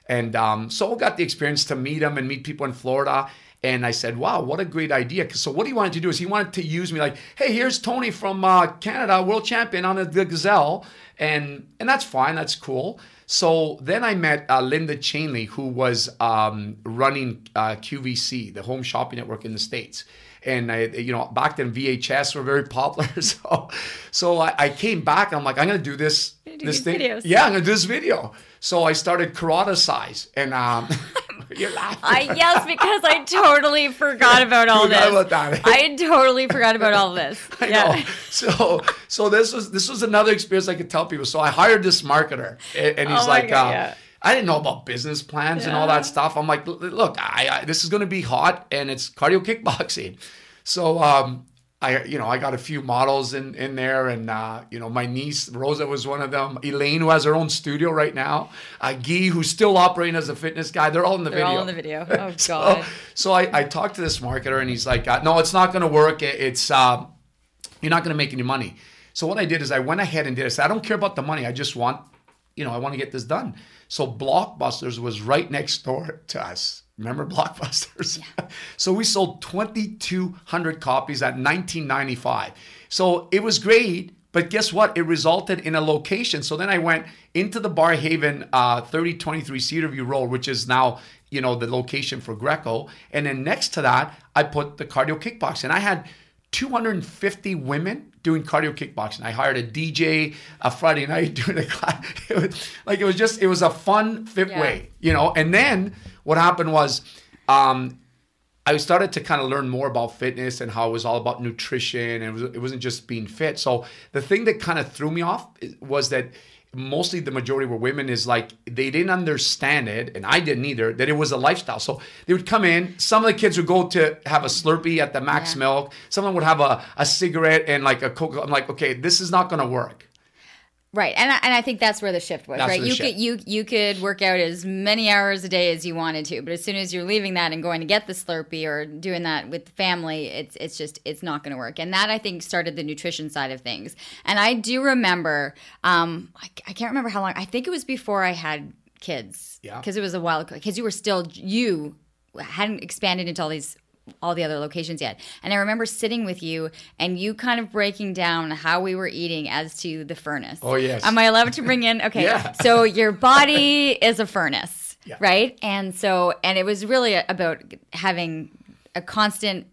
Speaker 1: And um, so I got the experience to meet him and meet people in Florida. And I said, wow, what a great idea. So what he wanted to do is he wanted to use me like, hey, here's Tony from uh, Canada, world champion on the Gazelle. And, and that's fine. That's cool. So then I met uh, Linda Chainley, who was um, running uh, QVC, the home shopping network in the States. And I, you know, back then VHS were very popular. So, so I, I came back. I'm like, I'm gonna do this,
Speaker 2: do
Speaker 1: this thing.
Speaker 2: videos.
Speaker 1: Yeah, I'm gonna do this video. So I started karate size, and um, you're laughing.
Speaker 2: I yes, because I totally forgot about all this.
Speaker 1: about that.
Speaker 2: I totally forgot about all this.
Speaker 1: I
Speaker 2: yeah.
Speaker 1: know. So, so this was this was another experience I could tell people. So I hired this marketer, and, and he's
Speaker 2: Oh
Speaker 1: like,
Speaker 2: God,
Speaker 1: uh,
Speaker 2: yeah.
Speaker 1: I didn't know about business plans and all that stuff. I'm like, look, I, I this is going to be hot, and it's cardio kickboxing. So um, I, you know, I got a few models in, in there, and uh, you know, my niece Rosa was one of them. Elaine, who has her own studio right now, uh, Guy, who's still operating as a fitness guy. They're all in the video.
Speaker 2: They're
Speaker 1: video.
Speaker 2: all in the video. Oh
Speaker 1: so,
Speaker 2: God.
Speaker 1: so I, I talked to this marketer, and he's like, uh, "No, it's not going to work. It, it's uh, you're not going to make any money." So what I did is I went ahead and did. I said, "I don't care about the money. I just want, you know, I want to get this done." So Blockbusters was right next door to us. Remember Blockbusters? Yeah. so we sold 2,200 copies at 1995. So it was great, but guess what? It resulted in a location. So then I went into the Barrhaven uh, 3023 Cedarview Road, which is now you know the location for Greco, and then next to that I put the cardio kickbox, and I had 250 women doing cardio kickboxing. I hired a DJ a Friday night doing a class. It was, like it was just it was a fun fit
Speaker 2: Yeah.
Speaker 1: way, you know. And then what happened was um, I started to kind of learn more about fitness and how it was all about nutrition and it, was, it wasn't just being fit. So the thing that kind of threw me off was that mostly the majority were women is like they didn't understand it and I didn't either that it was a lifestyle. So they would come in, some of the kids would go to have a Slurpee at the Mac's
Speaker 2: Yeah.
Speaker 1: Milk, some of them would have a, a cigarette and like a coke I'm like, okay, this is not going to work.
Speaker 2: Right, and I, and I think that's where the shift was.
Speaker 1: That's
Speaker 2: right, you
Speaker 1: shift.
Speaker 2: could you you could work out as many hours a day as you wanted to, but as soon as you're leaving that and going to get the Slurpee or doing that with the family, it's it's just it's not going to work. And that I think started the nutrition side of things. And I do remember, um, I, I can't remember how long. I think it was before I had kids.
Speaker 1: Yeah.
Speaker 2: because it was a while ago. because you were still you hadn't expanded into all these all the other locations yet. And I remember sitting with you and you kind of breaking down how we were eating as to the furnace.
Speaker 1: Oh, yes.
Speaker 2: Am I allowed to bring in? Okay.
Speaker 1: Yeah.
Speaker 2: So your body is a furnace,
Speaker 1: Yeah.
Speaker 2: right? And so, and it was really about having a constant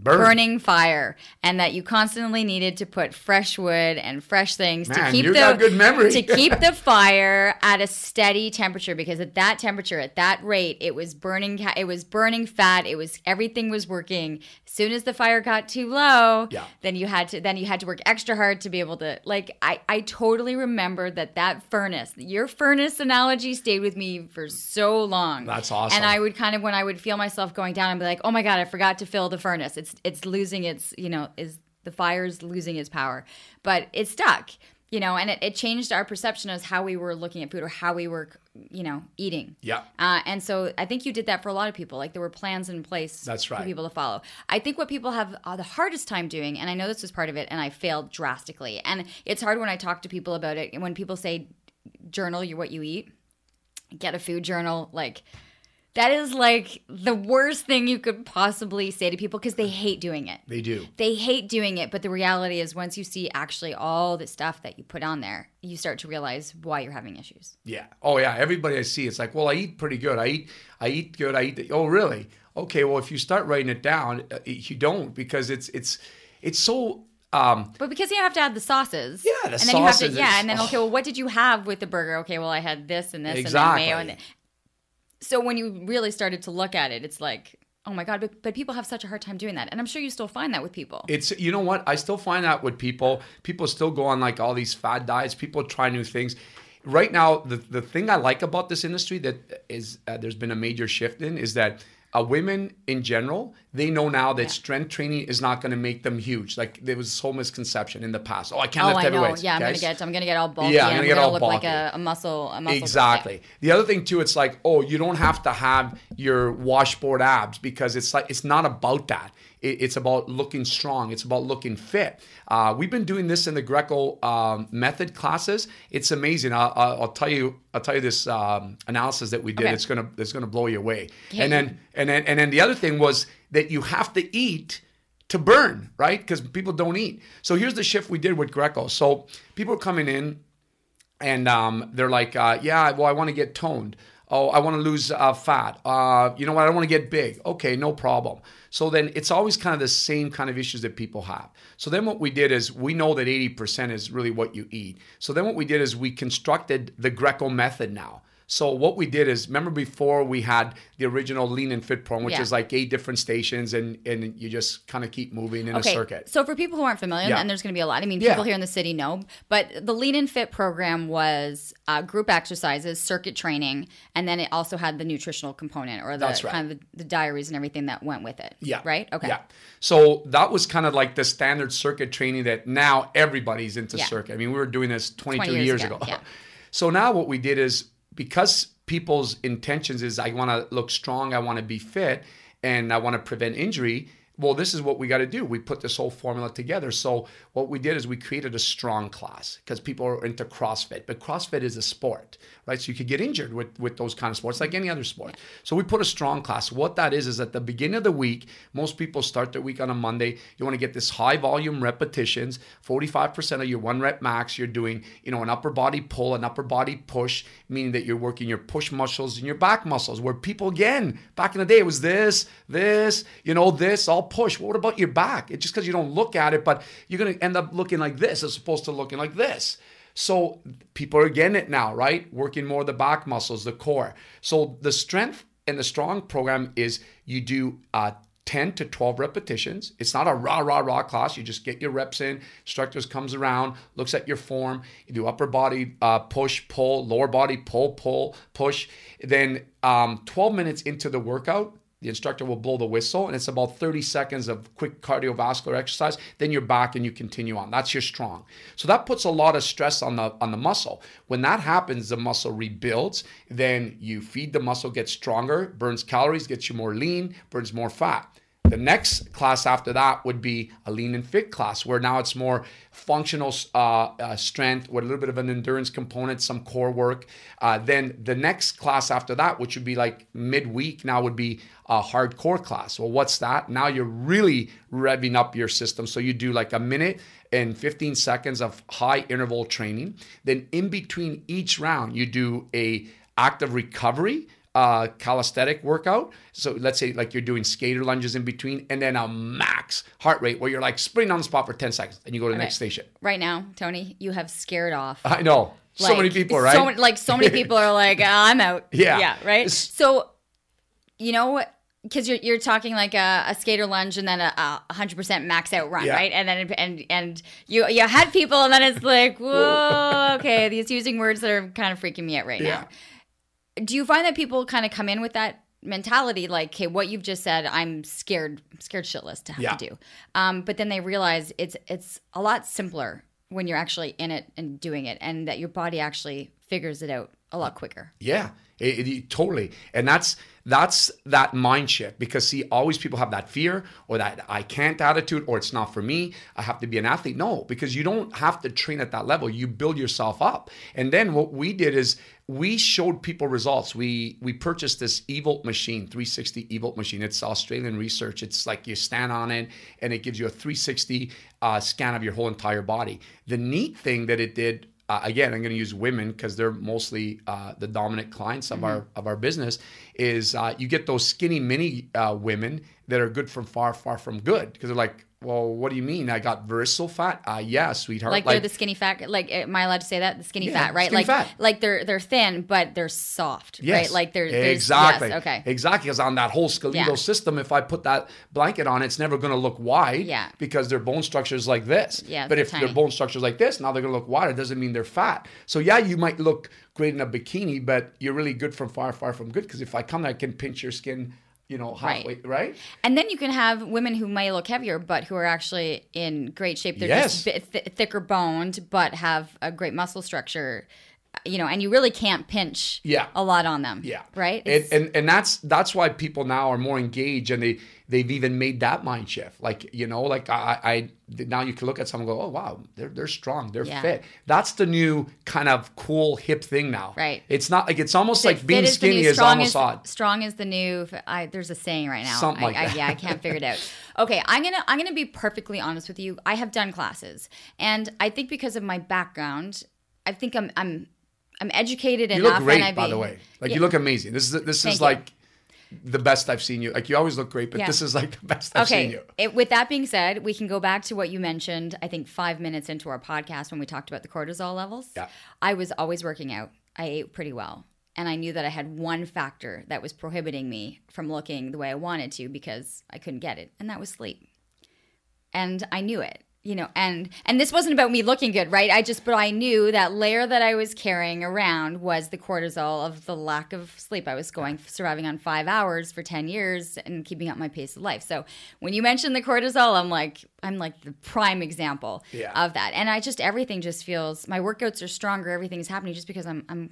Speaker 1: Burn.
Speaker 2: burning fire and that you constantly needed to put fresh wood and fresh things to keep the
Speaker 1: good memory.
Speaker 2: to keep the fire at a steady temperature because at that temperature at that rate it was burning it was burning fat it was everything was working as soon as the fire got too low
Speaker 1: Yeah.
Speaker 2: then you had to then you had to work extra hard to be able to like I I totally remember that that furnace your furnace analogy stayed with me for so long
Speaker 1: That's awesome.
Speaker 2: and I would kind of when I would feel myself going down and be like oh my god I forgot to fill the furnace it's it's losing its you know is the fire's losing its power but it stuck you know and it, it changed our perception as how we were looking at food or how we were you know eating
Speaker 1: Yeah.
Speaker 2: uh, and so I think you did that for a lot of people. Like there were plans in place
Speaker 1: That's right.
Speaker 2: for people to follow. I think what people have uh, the hardest time doing, and I know this was part of it, and I failed drastically. And it's hard when I talk to people about it. And when people say journal you what you eat, get a food journal, like that is like the worst thing you could possibly say to people because they hate doing it
Speaker 1: They do.
Speaker 2: they hate doing it but the reality is once you see actually all the stuff that you put on there you start to realize why you're having issues
Speaker 1: Yeah. Oh yeah. Everybody I see, it's like, well, I eat pretty good. I eat, I eat good. I eat. Oh really? Okay. Well, if you start writing it down, uh, you don't because it's it's it's so. Um,
Speaker 2: But because you have to add the sauces.
Speaker 1: Yeah, the
Speaker 2: and then you have
Speaker 1: sauces
Speaker 2: to, yeah, and then okay, well, what did you have with the burger? Okay, well, I had this and this
Speaker 1: Exactly.
Speaker 2: and then mayo. And so when you really started to look at it, it's like, oh my god! But, but people have such a hard time doing that, and I'm sure you still find that with people.
Speaker 1: it's you know what? I still find that with people. People still go on like all these fad diets. People try new things. Right now, the the thing I like about this industry that is uh, there's been a major shift in is that. Uh, women in general, they know now that strength training is not going to make them huge. Like there was this whole misconception in the past. Oh, I can't
Speaker 2: oh,
Speaker 1: lift
Speaker 2: I know.
Speaker 1: heavyweights.
Speaker 2: Yeah, I'm gonna get I'm gonna get all bulky.
Speaker 1: Yeah, I'm gonna
Speaker 2: I'm
Speaker 1: get
Speaker 2: gonna
Speaker 1: all
Speaker 2: look like a, a muscle a muscle.
Speaker 1: Exactly. The other thing too, it's like, oh, you don't have to have your washboard abs because it's like it's not about that. It, it's about looking strong. It's about looking fit. Uh, we've been doing this in the Greco um, method classes. It's amazing. I'll, I'll, I'll tell you. I'll tell you this um, analysis that we did.
Speaker 2: Okay.
Speaker 1: It's gonna it's gonna blow you away.
Speaker 2: Okay.
Speaker 1: And then and then and then the other thing was that you have to eat to burn, right? Because people don't eat. So here's the shift we did with Greco. So people are coming in and um, they're like, uh, yeah, well, I want to get toned. Oh, I want to lose uh, fat. Uh, you know what? I don't want to get big. Okay, no problem. So then it's always kind of the same kind of issues that people have. So then what we did is we know that 80% is really what you eat. So then what we did is we constructed the Greco method now. So what we did is remember before we had the original lean and fit program, which
Speaker 2: Yeah.
Speaker 1: is like eight different stations and and you just kind of keep moving in a circuit.
Speaker 2: So for people who aren't familiar,
Speaker 1: Yeah.
Speaker 2: and there's going to be a lot. I mean,
Speaker 1: Yeah.
Speaker 2: people here in the city know, but the Lean and Fit program was uh, group exercises, circuit training, and then it also had the nutritional component or the
Speaker 1: right.
Speaker 2: kind of the, the diaries and everything that went with it.
Speaker 1: Yeah.
Speaker 2: Right. Okay.
Speaker 1: Yeah. So that was kind of like the standard circuit training that now everybody's into
Speaker 2: Yeah.
Speaker 1: circuit. I mean, we were doing this 22
Speaker 2: years
Speaker 1: years,
Speaker 2: ago,
Speaker 1: ago.
Speaker 2: yeah.
Speaker 1: So now what we did is because people's intentions is I want to look strong, I want to be fit, and I want to prevent injury. Well, this is what we got to do. We put this whole formula together. So what we did is we created a strong class because people are into CrossFit, but CrossFit is a sport, right? So you could get injured with with those kind of sports, like any other sport. So we put a strong class. What that is is at the beginning of the week, most people start their week on a Monday. You want to get this high volume repetitions, 45% of your one rep max. You're doing, you know, an upper body pull, an upper body push, meaning that you're working your push muscles and your back muscles. Where people again, back in the day, it was this, this, you know, this, all push. What about your back? It's just because you don't look at it, but you're gonna end up looking like this as opposed to looking like this. So people are getting it now, right? Working more the back muscles, the core. So the strength and the strong program is you do uh, 10 to 12 repetitions. It's not a rah, rah, rah class. You just get your reps in. Instructors comes around, looks at your form. You do upper body uh, push, pull, lower body pull, pull, push. Then um, 12 minutes into the workout, the instructor will blow the whistle, and it's about 30 seconds of quick cardiovascular exercise. Then you're back and you continue on. That's your strong. So that puts a lot of stress on the on the muscle. When that happens, the muscle rebuilds. Then you feed the muscle, gets stronger, burns calories, gets you more lean, burns more fat. The next class after that would be a lean and fit class, where now it's more functional uh, uh, strength with a little bit of an endurance component, some core work. Uh, then the next class after that, which would be like midweek, now would be a hardcore class. Well, what's that? Now you're really revving up your system. So you do like a minute and 15 seconds of high interval training. Then in between each round, you do a active recovery uh, calisthenic workout. So let's say like you're doing skater lunges in between, and then a max heart rate where you're like sprinting on the spot for 10 seconds, and you go to the next station.
Speaker 2: Right now, Tony, you have scared off.
Speaker 1: I know so many people, right?
Speaker 2: So like so many people are like, "Ah, I'm out.
Speaker 1: Yeah.
Speaker 2: yeah, right. So, you know, because you're you're talking like a, a skater lunge and then a, a hundred percent max out run,
Speaker 1: Yeah.
Speaker 2: right? And then and and you you had people, and then it's like, whoa, okay, these using words that are kind of freaking me out right
Speaker 1: Yeah.
Speaker 2: now. Do you find that people kind of come in with that? mentality like okay what you've just said i'm scared scared shitless to have
Speaker 1: Yeah.
Speaker 2: to do um, but then they realize it's it's a lot simpler when you're actually in it and doing it and that your body actually figures it out a lot quicker
Speaker 1: Yeah, it, it- totally. And that's that's that mind shift because see, always people have that fear or that I can't attitude or it's not for me. I have to be an athlete. No, because you don't have to train at that level. You build yourself up. And then what we did is we showed people results. We we purchased this Evolt machine, 360 Evolt machine. It's Australian research. It's like you stand on it and it gives you a 360 uh, scan of your whole entire body. The neat thing that it did uh, again, I'm going to use women because they're mostly uh, the dominant clients of our of our business. Is uh, you get those skinny mini uh, women that are good from far, far from good because they're like, well, what do you mean? I got visceral fat? Uh, yeah, sweetheart.
Speaker 2: like, they're the skinny fat like am i allowed to say that the skinny
Speaker 1: Yeah,
Speaker 2: fat right
Speaker 1: skinny
Speaker 2: like
Speaker 1: fat.
Speaker 2: like they're they're thin but they're soft
Speaker 1: Yes.
Speaker 2: right like they're
Speaker 1: exactly
Speaker 2: yes, okay
Speaker 1: exactly because on that whole skeletal
Speaker 2: Yeah.
Speaker 1: system, if I put that blanket on, it's never going to look wide.
Speaker 2: Yeah.
Speaker 1: because their bone structure is like this.
Speaker 2: Yeah,
Speaker 1: but if their bone structure is like this, now they're going to look wider. It doesn't mean they're fat. So yeah, you might look great in a bikini, but you're really good from far, far from good. Because if I come, there, I can pinch your skin. You know, halfway, right?
Speaker 2: And then you can have women who may look heavier, but who are actually in great shape. They're
Speaker 1: Yes.
Speaker 2: just th- thicker boned, but have a great muscle structure. You know, and you really can't pinch
Speaker 1: Yeah.
Speaker 2: a lot on them.
Speaker 1: Yeah.
Speaker 2: Right?
Speaker 1: And, and and that's that's why people now are more engaged and they they've even made that mind shift. Like, you know, like I, I now you can look at someone and go, Oh wow, they're they're strong, they're
Speaker 2: Yeah.
Speaker 1: fit. That's the new kind of cool hip thing now.
Speaker 2: Right.
Speaker 1: It's not like it's almost
Speaker 2: Fit-
Speaker 1: like being
Speaker 2: is
Speaker 1: skinny is almost
Speaker 2: is,
Speaker 1: odd.
Speaker 2: Strong is the new. I, there's a saying right now.
Speaker 1: Something
Speaker 2: I,
Speaker 1: like
Speaker 2: I,
Speaker 1: that.
Speaker 2: yeah, I can't figure it out. Okay, I'm gonna I'm gonna be perfectly honest with you. I have done classes, and I think because of my background, I think I'm I'm I'm educated and.
Speaker 1: You
Speaker 2: enough.
Speaker 1: look great, by the way. Like
Speaker 2: Yeah.
Speaker 1: you look amazing. This is this
Speaker 2: Thank
Speaker 1: is
Speaker 2: you.
Speaker 1: like the best I've seen you. Like you always look great, but
Speaker 2: Yeah.
Speaker 1: this is like the best I've seen you.
Speaker 2: It, with that being said, we can go back to what you mentioned. I think five minutes into our podcast when we talked about the cortisol levels.
Speaker 1: Yeah.
Speaker 2: I was always working out. I ate pretty well, and I knew that I had one factor that was prohibiting me from looking the way I wanted to because I couldn't get it, and that was sleep. And I knew it you know and and this wasn't about me looking good right? I just but i knew that layer that i was carrying around was the cortisol of the lack of sleep. I was going surviving on five hours for 10 years and keeping up my pace of life. So when you mentioned the cortisol i'm like i'm like the prime example
Speaker 1: Yeah.
Speaker 2: of that. And i just everything just feels my workouts are stronger everything's happening just because i'm, I'm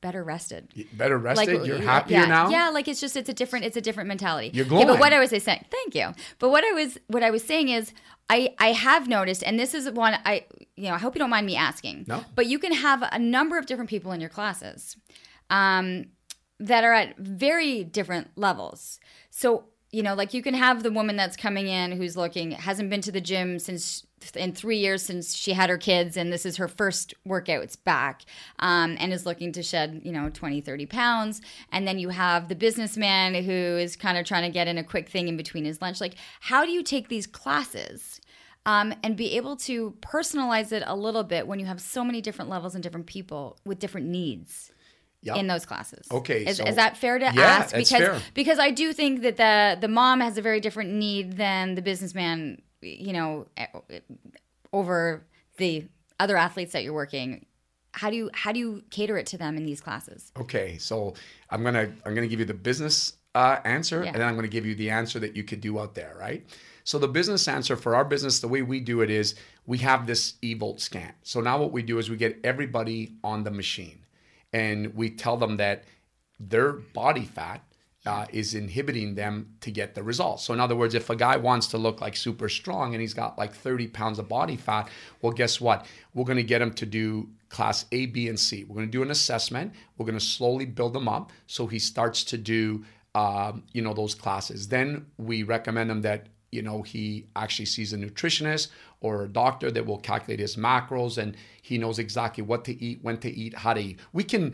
Speaker 2: better rested
Speaker 1: Better rested. You're happier
Speaker 2: yeah,
Speaker 1: now.
Speaker 2: Yeah, like it's just it's a different it's a different mentality.
Speaker 1: You're
Speaker 2: Yeah, but what I was saying, thank you. But what I was what I was saying is I I have noticed, and this is one I you know I hope you don't mind me asking.
Speaker 1: No.
Speaker 2: But you can have a number of different people in your classes, um, that are at very different levels. So you know, like you can have the woman that's coming in who's looking hasn't been to the gym since in three years since she had her kids and this is her first workouts back um, and is looking to shed you know 20 30 pounds. And then you have the businessman who is kind of trying to get in a quick thing in between his lunch. Like how do you take these classes um, and be able to personalize it a little bit when you have so many different levels and different people with different needs
Speaker 1: Yep.
Speaker 2: in those classes.
Speaker 1: Okay,
Speaker 2: is,
Speaker 1: so-
Speaker 2: is that fair to
Speaker 1: Yeah,
Speaker 2: ask? Because
Speaker 1: fair.
Speaker 2: because I do think that the the mom has a very different need than the businessman. You know, over the other athletes that you're working. How do you how do you cater it to them in these classes?
Speaker 1: Okay, so I'm gonna I'm gonna give you the business uh, answer,
Speaker 2: Yeah.
Speaker 1: and then I'm gonna give you the answer that you could do out there, right? So the business answer for our business, the way we do it is we have this eVolt scan. So now what we do is we get everybody on the machine, and we tell them that their body fat uh, is inhibiting them to get the results. So, in other words, if a guy wants to look like super strong and he's got like 30 pounds of body fat, well, guess what? We're going to get him to do class A, B, and C. We're going to do an assessment. We're going to slowly build him up so he starts to do, um, you know, those classes. Then we recommend him that you know he actually sees a nutritionist or a doctor that will calculate his macros and he knows exactly what to eat when to eat how to eat. We can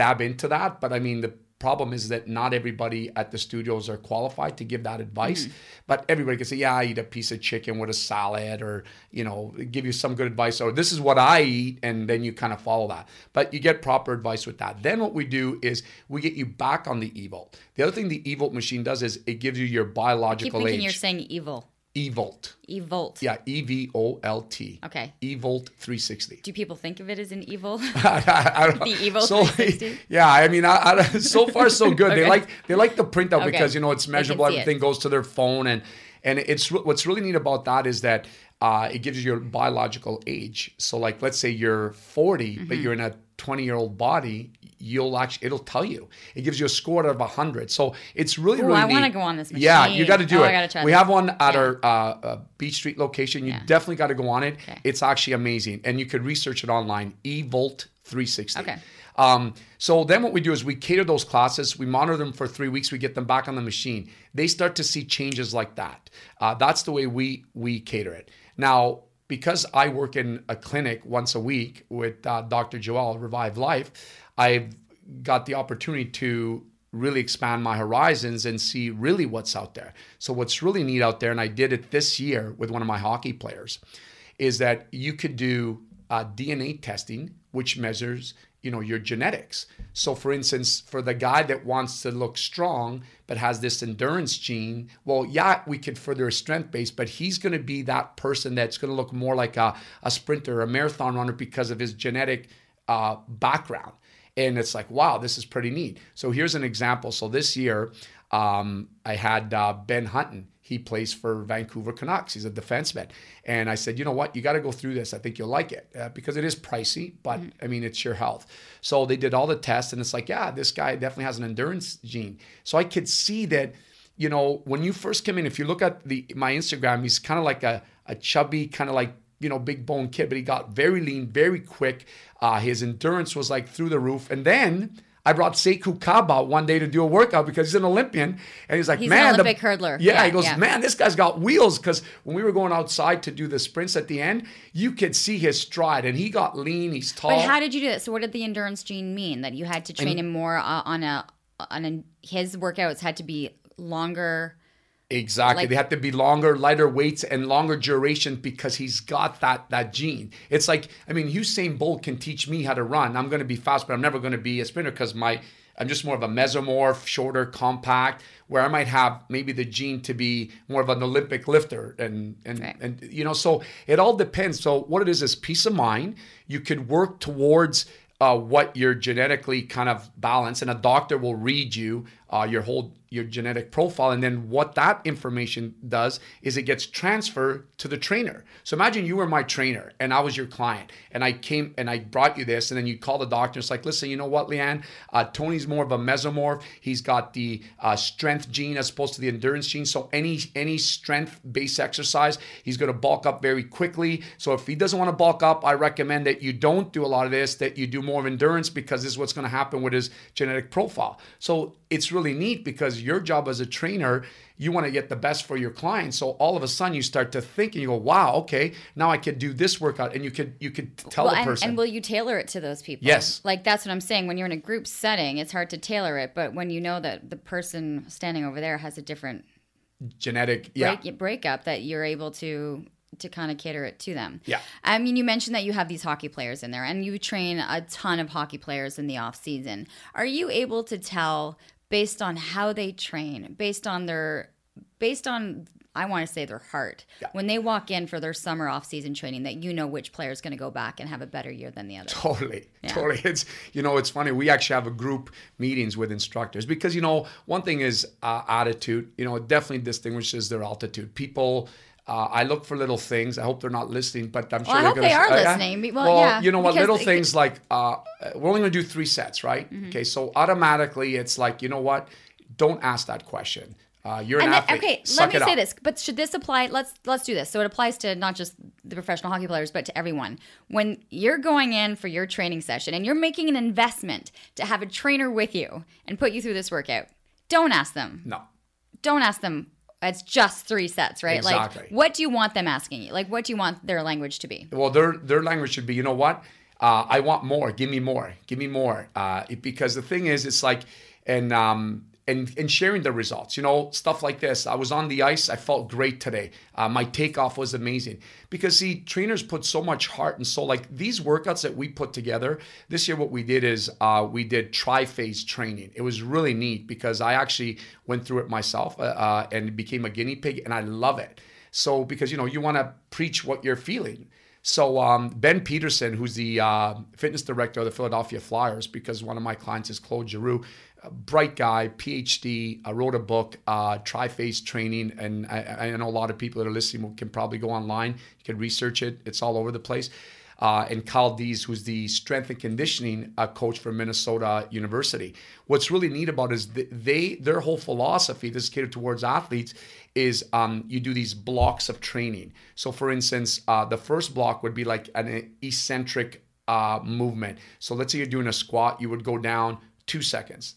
Speaker 1: dab into that but i mean the problem is that not everybody at the studios are qualified to give that advice. Mm-hmm. But everybody can say yeah i eat a piece of chicken with a salad or you know give you some good advice or this is what i eat and then you kind of follow that. But you get proper advice with that. Then what we do is we get you back on the evolt the other thing the evolt machine does is it gives you your
Speaker 2: Keep
Speaker 1: biological
Speaker 2: thinking
Speaker 1: age.
Speaker 2: you're saying evil.
Speaker 1: Evolt
Speaker 2: Evolt.
Speaker 1: yeah, E V O L T.
Speaker 2: Okay.
Speaker 1: Evolt 360.
Speaker 2: Do people think of it as an evil?
Speaker 1: I, I don't know.
Speaker 2: The Evolt
Speaker 1: so,
Speaker 2: 360?
Speaker 1: Yeah, I mean, I, I, so far so good. They like they like the printout
Speaker 2: Okay.
Speaker 1: because you know it's measurable.
Speaker 2: see it.
Speaker 1: Everything goes to their phone, and and it's what's really neat about that is that uh, it gives you your biological age. So, like, let's say you're 40, but
Speaker 2: Mm-hmm.
Speaker 1: you're in a 20 year old body. You'll actually it'll tell you. It gives you a score out of 100. So it's really
Speaker 2: Ooh,
Speaker 1: really.
Speaker 2: I wanna go on this
Speaker 1: Yeah, you got to do
Speaker 2: Oh,
Speaker 1: it.
Speaker 2: I gotta try
Speaker 1: we
Speaker 2: this.
Speaker 1: have one at
Speaker 2: Yeah.
Speaker 1: our uh, uh, Beach Street location. You
Speaker 2: Yeah.
Speaker 1: definitely got to go on it.
Speaker 2: Okay.
Speaker 1: It's actually amazing, and you could research it online. eVolt 360.
Speaker 2: Okay.
Speaker 1: Um, so then what we do is we cater those classes, we monitor them for three weeks, we get them back on the machine. They start to see changes like that. Uh, that's the way we we cater it. Now, because I work in a clinic once a week with uh, Dr. Joel Revive Life, I've got the opportunity to really expand my horizons and see really what's out there. So what's really neat out there, and I did it this year with one of my hockey players, is that you could do uh, DNA testing, which measures you know your genetics. So, for instance, for the guy that wants to look strong but has this endurance gene, well, yeah, we could further his strength base, but he's going to be that person that's going to look more like a, a sprinter, a marathon runner because of his genetic uh, background. And it's like, wow, this is pretty neat. So here's an example. So this year, um, I had uh, Ben Hutton. He plays for Vancouver Canucks. He's a defenseman. And I said, you know what? You got to go through this. I think you'll like it uh, because it is pricey, but I mean, it's your health. So they did all the tests, and it's like, yeah, this guy definitely has an endurance gene. So I could see that you know, when you first came in, if you look at the my Instagram, he's kind of like a, a chubby, kind of like you know, big bone kid, but he got very lean, very quick. Uh, his endurance was like through the roof. And then I brought Sekou Kaba one day to do a workout because he's an Olympian, and he's like,
Speaker 2: He's an
Speaker 1: man, the-
Speaker 2: Olympic hurdler.
Speaker 1: Yeah,
Speaker 2: Yeah,
Speaker 1: he goes,
Speaker 2: yeah.
Speaker 1: man, this guy's got wheels. Because when we were going outside to do the sprints at the end, you could see his stride, and he got lean. He's tall.
Speaker 2: But how did you do that? So, what did the endurance gene mean? That you had to train him more uh, on a on a his workouts had to be longer
Speaker 1: Exactly.
Speaker 2: Like-
Speaker 1: they have to be longer, lighter weights, and longer duration because he's got that that gene. It's like I mean, Usain Bolt can teach me how to run. I'm going to be fast, but I'm never going to be a sprinter because my I'm just more of a mesomorph, shorter, compact. Where I might have maybe the gene to be more of an Olympic lifter, and and
Speaker 2: Right.
Speaker 1: and you know, so it all depends. So what it is is peace of mind. You could work towards uh, what you're genetically kind of balanced, and a doctor will read you uh, your whole your genetic profile, and then what that information does is it gets transferred to the trainer. So imagine you were my trainer, and I was your client, and I came and I brought you this, and then you call the doctor. It's like, listen, you know what, Leanne? Uh, Tony's more of a mesomorph. He's got the uh, strength gene as opposed to the endurance gene. So any any strength based exercise, he's going to bulk up very quickly. So if he doesn't want to bulk up, I recommend that you don't do a lot of this. That you do more of endurance because this is what's going to happen with his genetic profile. So it's really neat because your job as a trainer, you want to get the best for your clients. So all of a sudden you start to think and you go, wow, okay, now I could do this workout, and you could you could tell
Speaker 2: well,
Speaker 1: the
Speaker 2: and,
Speaker 1: person.
Speaker 2: and will you tailor it to those people?
Speaker 1: Yes.
Speaker 2: Like that's what I'm saying. When you're in a group setting, it's hard to tailor it, but when you know that the person standing over there has a different
Speaker 1: genetic, yeah.
Speaker 2: breakup, that you're able to to kind of cater it to them.
Speaker 1: Yeah.
Speaker 2: I mean, you mentioned that you have these hockey players in there, and you train a ton of hockey players in the off season. Are you able to tell based on how they train, based on their, based on I want to say their heart
Speaker 1: Yeah.
Speaker 2: when they walk in for their summer off season training, that you know which player is going to go back and have a better year than the other.
Speaker 1: Totally, totally. It's you know, it's funny. We actually have a group meetings with instructors because you know, one thing is uh, attitude. You know, it definitely distinguishes their altitude. People. Uh, I look for little things. I hope they're not listening, but I'm sure
Speaker 2: I
Speaker 1: they're
Speaker 2: hope
Speaker 1: gonna
Speaker 2: they are
Speaker 1: uh, yeah.
Speaker 2: listening. Well, yeah,
Speaker 1: you know what? Little things like uh, we're only going to do three sets, right?
Speaker 2: Mm-hmm.
Speaker 1: Okay, so automatically it's like you know what? Don't ask that question. Uh, you're an
Speaker 2: And then,
Speaker 1: athlete.
Speaker 2: okay,
Speaker 1: Suck
Speaker 2: let me say
Speaker 1: up.
Speaker 2: this, but should this apply? Let's let's do this. So it applies to not just the professional hockey players, but to everyone. When you're going in for your training session and you're making an investment to have a trainer with you and put you through this workout, don't ask them.
Speaker 1: No.
Speaker 2: Don't ask them. It's just three sets, right?
Speaker 1: Exactly.
Speaker 2: Like, what do you want them asking you? Like, what do you want their language to be?
Speaker 1: Well, their their language should be, you know what? Uh, I want more. Give me more. Give me more. Uh, it- because the thing is, it's like, and um, and and sharing the results. You know, stuff like this. I was on the ice. I felt great today. Uh, my takeoff was amazing. Because see, trainers put so much heart and soul. Like these workouts that we put together this year, what we did is uh, we did tri-phase training. It was really neat because I actually went through it myself uh, uh, and became a guinea pig, and I love it. So because you know you want to preach what you're feeling. So um, Ben Peterson, who's the uh, fitness director of the Philadelphia Flyers, because one of my clients is Claude Giroux, bright guy, PhD, uh, wrote a book, uh, Tri-Phase Training, and I, I know a lot of people that are listening can probably go online. You can research it; it's all over the place. Uh, and Cal Dietz, who's the strength and conditioning uh, coach for Minnesota University. What's really neat about is th- they their whole philosophy, this is catered towards athletes, is um, you do these blocks of training. So, for instance, uh, the first block would be like an eccentric uh, movement. So, let's say you're doing a squat, you would go down two seconds,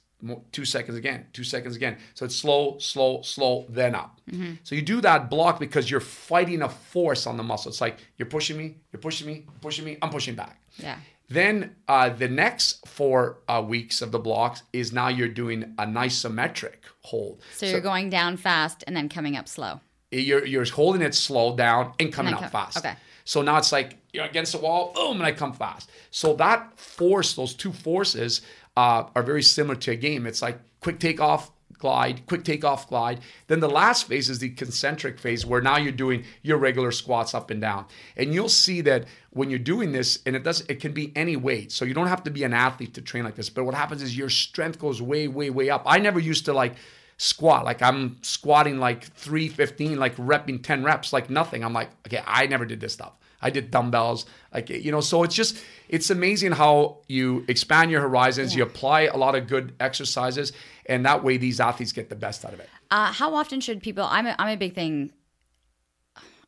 Speaker 1: two seconds again, two seconds again. So it's slow, slow, slow, then up. So you do that block because you're fighting a force on the muscle. It's like you're pushing me, you're pushing me, pushing me, I'm pushing back.
Speaker 2: Yeah.
Speaker 1: Then uh, the next four uh, weeks of the blocks is now you're doing an isometric hold.
Speaker 2: So you're going down fast and then coming up slow.
Speaker 1: You're you're holding it slow down and coming
Speaker 2: And
Speaker 1: up
Speaker 2: come-
Speaker 1: fast.
Speaker 2: okay.
Speaker 1: So now it's like you're against the wall, boom, and I come fast. So that force, those two forces, uh, are very similar to a game. It's like quick takeoff, glide, quick takeoff, glide. Then the last phase is the concentric phase, where now you're doing your regular squats up and down. And you'll see that when you're doing this, and it does, it can be any weight. So you don't have to be an athlete to train like this. But what happens is your strength goes way, way, way up. I never used to like squat like i'm squatting like 315 like repping 10 reps like nothing i'm like okay i never did this stuff i did dumbbells like you know so it's just it's amazing how you expand your horizons you apply a lot of good exercises and that way these athletes get the best out of it
Speaker 2: Uh, how often should people? I'm a, I'm a big thing.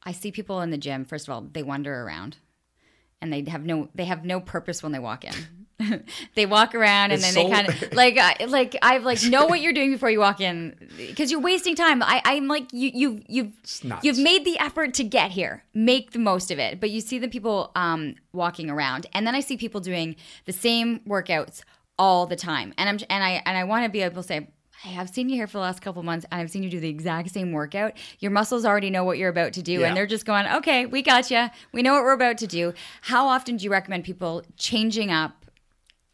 Speaker 2: I see people in the gym. First of all, they wander around, and they have no they have no purpose when they walk in. they walk around and
Speaker 1: It's
Speaker 2: then they kind of like I like I've like know what you're doing before you walk in because you're wasting time. I I'm like you you you've you've made the effort to get here. Make the most of it. But you see the people um walking around, and then I see people doing the same workouts all the time, and I'm and I and I want to be able to say I have seen you here for the last couple months and I've seen you do the exact same workout. Your muscles already know what you're about to do
Speaker 1: Yeah.
Speaker 2: and they're just going, okay, we got you. We know what we're about to do. How often do you recommend people changing up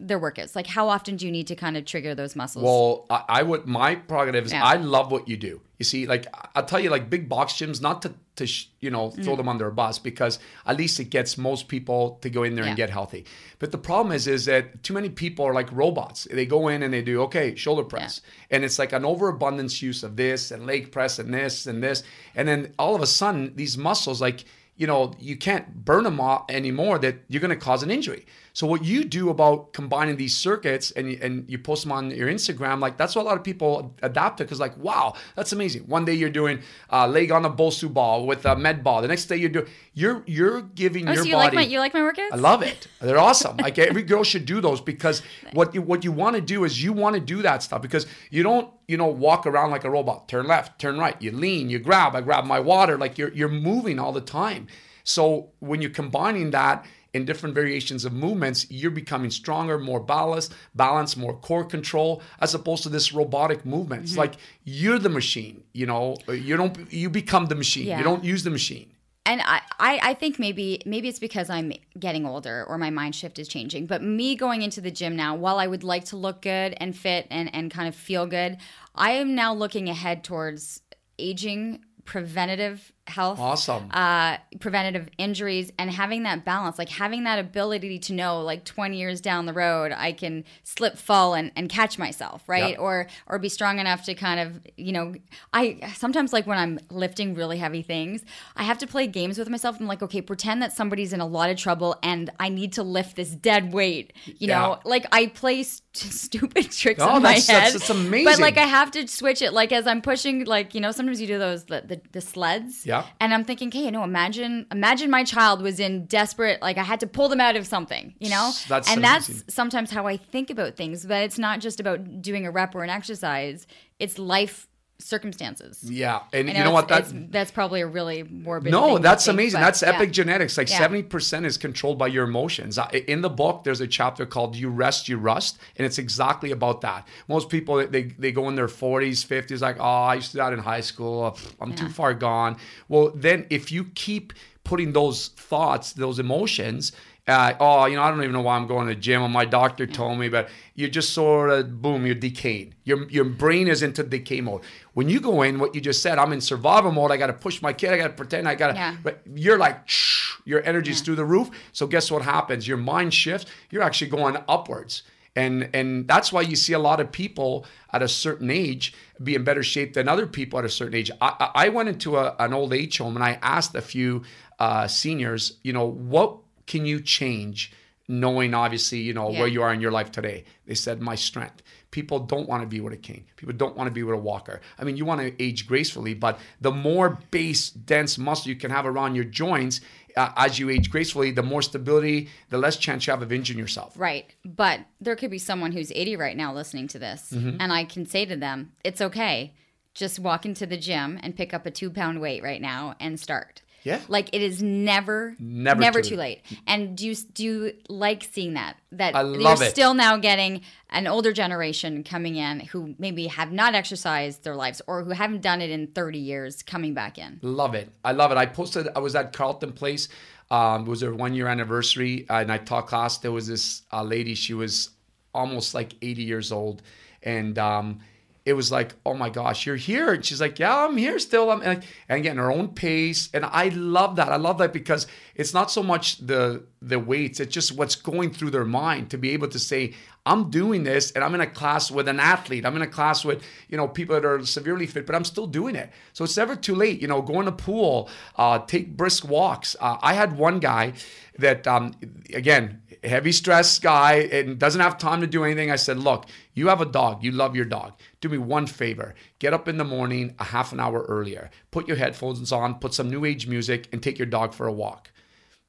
Speaker 2: their workouts? Like, how often do you need to kind of trigger those muscles?
Speaker 1: Well, I, I would. My prerogative is
Speaker 2: Yeah.
Speaker 1: I love what you do. You see, like I'll tell you, like big box gyms, not to to sh- you know
Speaker 2: Mm.
Speaker 1: throw them under a bus because at least it gets most people to go in there and get healthy. But the problem is, is that too many people are like robots. They go in and they do okay shoulder press, and it's like an overabundance use of this and leg press and this and this, and then all of a sudden these muscles like you know, you can't burn them off anymore that you're going to cause an injury. So what you do about combining these circuits and you, and you post them on your Instagram, like that's what a lot of people adapt to because like, wow, that's amazing. One day you're doing uh, leg on a Bosu ball with a med ball. The next day you're doing, you're, you're giving
Speaker 2: oh,
Speaker 1: your
Speaker 2: so you
Speaker 1: body.
Speaker 2: like my you like my workouts?
Speaker 1: I love it. They're awesome. Like every girl should do those because what you what you want to do is you want to do that stuff because you don't you know walk around like a robot. Turn left, turn right. You lean, you grab. I grab my water. Like you're you're moving all the time. So when you're combining that in different variations of movements, you're becoming stronger, more balanced, balance, more core control, as opposed to this robotic movement.
Speaker 2: Mm-hmm.
Speaker 1: It's like you're the machine. You know, you don't you become the machine.
Speaker 2: Yeah.
Speaker 1: You don't use the machine.
Speaker 2: and I, I, I think maybe maybe it's because I'm getting older or my mind shift is changing. But me going into the gym now, while I would like to look good and fit and, and kind of feel good, I am now looking ahead towards aging, preventative health,
Speaker 1: Awesome.
Speaker 2: uh, preventative injuries, and having that balance, like having that ability to know, like 20 years down the road, I can slip, fall, and, and catch myself, right?
Speaker 1: Yeah.
Speaker 2: Or or be strong enough to kind of, you know, I sometimes like when I'm lifting really heavy things, I have to play games with myself. I'm like, okay, pretend that somebody's in a lot of trouble and I need to lift this dead weight. You know, like I play st- stupid tricks
Speaker 1: Oh,
Speaker 2: in my
Speaker 1: that's-
Speaker 2: head.
Speaker 1: that's- that's amazing But
Speaker 2: like I have to switch it. Like as I'm pushing, like you know, sometimes you do those the the, the sleds.
Speaker 1: Yeah.
Speaker 2: And I'm thinking, hey, you know, imagine imagine my child was in desperate, like I had to pull them out of something, you know?
Speaker 1: That's
Speaker 2: and that's sometimes how I think about things, but it's not just about doing a rep or an exercise. It's life circumstances.
Speaker 1: Yeah, and you know what?
Speaker 2: it's-
Speaker 1: That
Speaker 2: that's probably a really morbid.
Speaker 1: No, that's
Speaker 2: think,
Speaker 1: amazing. That's
Speaker 2: yeah.
Speaker 1: epigenetics. Like
Speaker 2: Yeah.
Speaker 1: seventy percent is controlled by your emotions. In the book, there's a chapter called "You Rest, You Rust," and it's exactly about that. Most people they they go in their forties, fifties, like, oh, I used to do that in high school. I'm too far gone. Well, then if you keep putting those thoughts, those emotions. Uh, oh, you know, I don't even know why I'm going to the gym. And my doctor told me, but you're just sort of boom, you're decaying. Your your brain is into decay mode. When you go in, what you just said, I'm in survival mode. I got to push my kid. I got to pretend. I got to.
Speaker 2: Yeah.
Speaker 1: But you're like, shh, your energy's through the roof. So guess what happens? Your mind shifts. You're actually going upwards. And and that's why you see a lot of people at a certain age be in better shape than other people at a certain age. I, I I went into a, an old age home and I asked a few uh, seniors, you know, what can you change knowing obviously, you know,
Speaker 2: Yeah.
Speaker 1: where you are in your life today? They said, my strength. People don't want to be with a king People don't want to be with a walker. I mean, you want to age gracefully, but the more base, dense muscle you can have around your joints uh, as you age gracefully, the more stability, the less chance you have of injuring yourself.
Speaker 2: Right. But there could be someone who's 80 right now listening to this,
Speaker 1: Mm-hmm.
Speaker 2: and I can say to them, it's okay. Just walk into the gym and pick up a two pound weight right now and start.
Speaker 1: Yeah.
Speaker 2: Like it is never,
Speaker 1: Never
Speaker 2: never
Speaker 1: too
Speaker 2: too late. And do you, do you like seeing that? That
Speaker 1: I
Speaker 2: you're
Speaker 1: it.
Speaker 2: still now getting an older generation coming in who maybe have not exercised their lives or who haven't done it in 30 years coming back in.
Speaker 1: Love it. I love it. I posted, I was at Carleton Place. Um, it was their one year anniversary. uh, And I taught class. There was this uh, lady, she was almost like 80 years old. And um, it was like, oh my gosh, you're here. And she's like, yeah, I'm here still. I'm, and, and again, her own pace. And I love that. I love that because it's not so much the the weights, it's just what's going through their mind to be able to say, I'm doing this and I'm in a class with an athlete. I'm in a class with, you know, people that are severely fit, but I'm still doing it. So it's never too late. You know, go in a pool, uh, take brisk walks. Uh, I had one guy that, um, again, heavy stress guy and doesn't have time to do anything. I said, look, you have a dog. You love your dog. Do me one favor. Get up in the morning a half an hour earlier. Put your headphones on, put some new age music, and take your dog for a walk.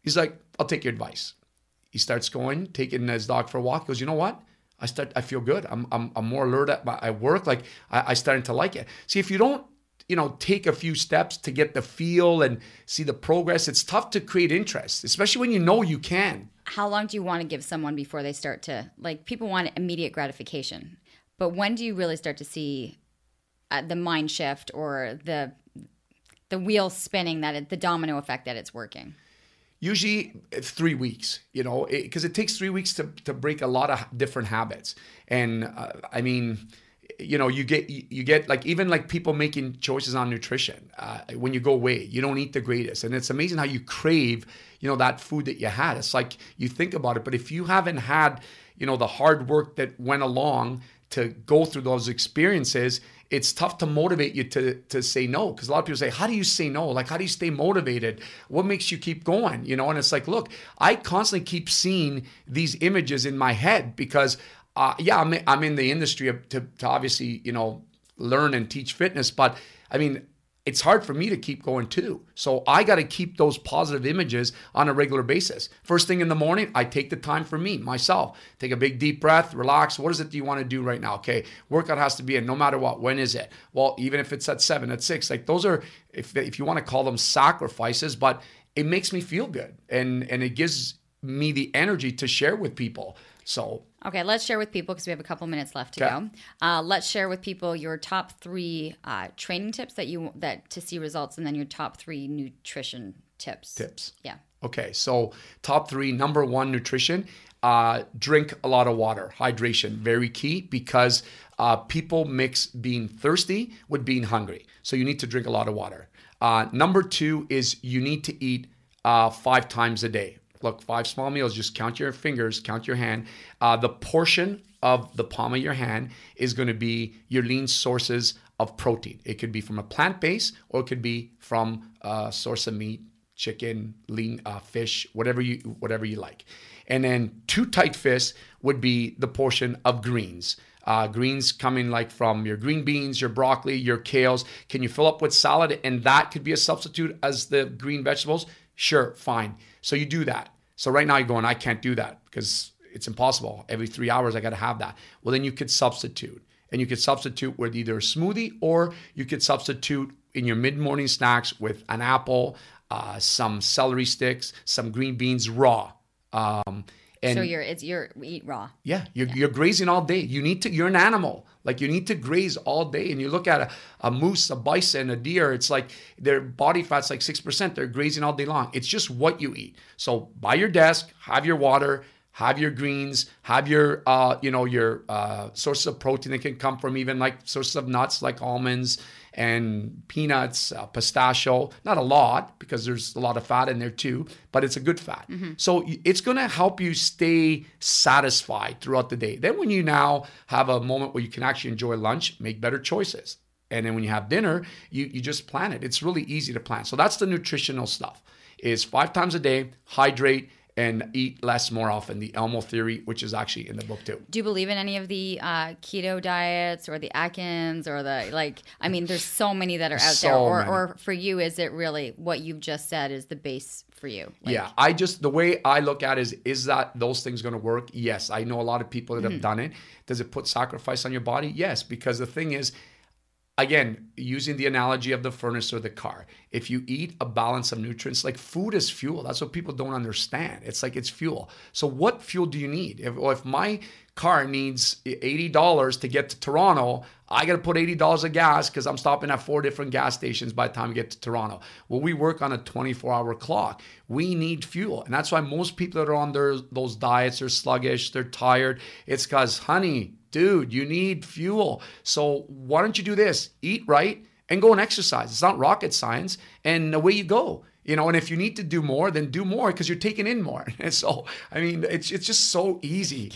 Speaker 1: He's like, I'll take your advice. He starts going, taking his dog for a walk. He goes, you know what? I start. I feel good. I'm. I'm, I'm more alert at my work. Like I, I starting to like it. See, if you don't, you know, take a few steps to get the feel and see the progress, it's tough to create interest, especially when you know you can.
Speaker 2: How long do you want to give someone before they start to like people want immediate gratification But when do you really start to see uh, the mind shift or the the wheel spinning that it, the domino effect that it's working?
Speaker 1: usually three weeks you know because it, it, takes three weeks to, to break a lot of different habits and uh, i mean you know you get you get like even like people making choices on nutrition uh, when you go away you don't eat the greatest. And it's amazing how you crave you know that food that you had. It's like you think about it but if you haven't had you know the hard work that went along to go through those experiences it's tough to motivate you to to say no because a lot of people say how do you say no? Like how do you stay motivated? What makes you keep going? You know and it's like look i constantly keep seeing these images in my head because uh, yeah I'm, I'm in the industry to, to obviously you know learn and teach fitness but i mean it's hard for me to keep going too. So I got to keep those positive images on a regular basis. First thing in the morning, I take the time for me, myself. Take a big deep breath, relax. What is it that you want to do right now? Okay, workout has to be in no matter what. When is it? Well, even if it's at seven, at six, like those are, if, if you want to call them sacrifices, but it makes me feel good and and it gives me the energy to share with people. So
Speaker 2: Okay, let's share with people because we have a couple minutes left to okay. go. Uh, let's share with people your top three uh, training tips that you that to see results, and then your top three nutrition tips.
Speaker 1: Tips.
Speaker 2: Yeah.
Speaker 1: Okay, so top three. Number one, nutrition. Uh, drink a lot of water. Hydration, very key because uh, people mix being thirsty with being hungry. So you need to drink a lot of water. Uh, number two is you need to eat uh, five times a day look, five small meals, just count your fingers, count your hand. Uh, the portion of the palm of your hand is going to be your lean sources of protein. It could be from a plant base or it could be from a source of meat, chicken, lean uh, fish, whatever you whatever you like. And then two tight fists would be the portion of greens. Uh, greens coming like from your green beans, your broccoli, your kales. Can you fill up with salad? And that could be a substitute as the green vegetables. Sure, fine. So you do that. So right now you're going, I can't do that because it's impossible. Every three hours I got to have that. Well, then you could substitute. And you could substitute with either a smoothie or you could substitute in your mid morning snacks with an apple, uh, some celery sticks, some green beans raw. Um,
Speaker 2: and so you're it's you're eat raw.
Speaker 1: Yeah, you're, yeah. you're grazing all day. You need to. You're an animal. Like you need to graze all day. And you look at a, a moose, a bison, a deer. It's like their body fat's like six percent. They're grazing all day long. It's just what you eat. So by your desk, have your water, have your greens, have your uh, you know your uh, sources of protein that can come from even like sources of nuts like almonds and peanuts, uh, pistachio. Not a lot because there's a lot of fat in there too, but it's a good fat. Mm-hmm. So it's going to help you stay satisfied throughout the day. Then when you now have a moment where you can actually enjoy lunch, make better choices. And then when you have dinner, you, you just plan it. It's really easy to plan. So that's the nutritional stuff. Is five times a day, hydrate, and eat less more often. The Elmo theory, which is actually in the book too.
Speaker 2: Do you believe in any of the uh, keto diets or the Atkins or the like? I mean, there's so many that are out so there. Or, or for you, is it really what you've just said is the base for you?
Speaker 1: Like, yeah, I just the way I look at it is is that those things going to work? Yes, I know a lot of people that mm-hmm. have done it. Does it put sacrifice on your body? Yes, because the thing is again, using the analogy of the furnace or the car, if you eat a balance of nutrients, like food is fuel. That's what people don't understand. It's like it's fuel. So, what fuel do you need? If, if my car needs $80 to get to Toronto, I got to put $80 of gas because I'm stopping at four different gas stations by the time we get to Toronto. Well, we work on a 24 hour clock. We need fuel. And that's why most people that are on their, those diets are sluggish, they're tired. It's because, honey, dude, you need fuel. So why don't you do this? Eat right and go and exercise. It's not rocket science. And away you go you know and if you need to do more then do more because you're taking in more. And so i mean it's it's just so easy.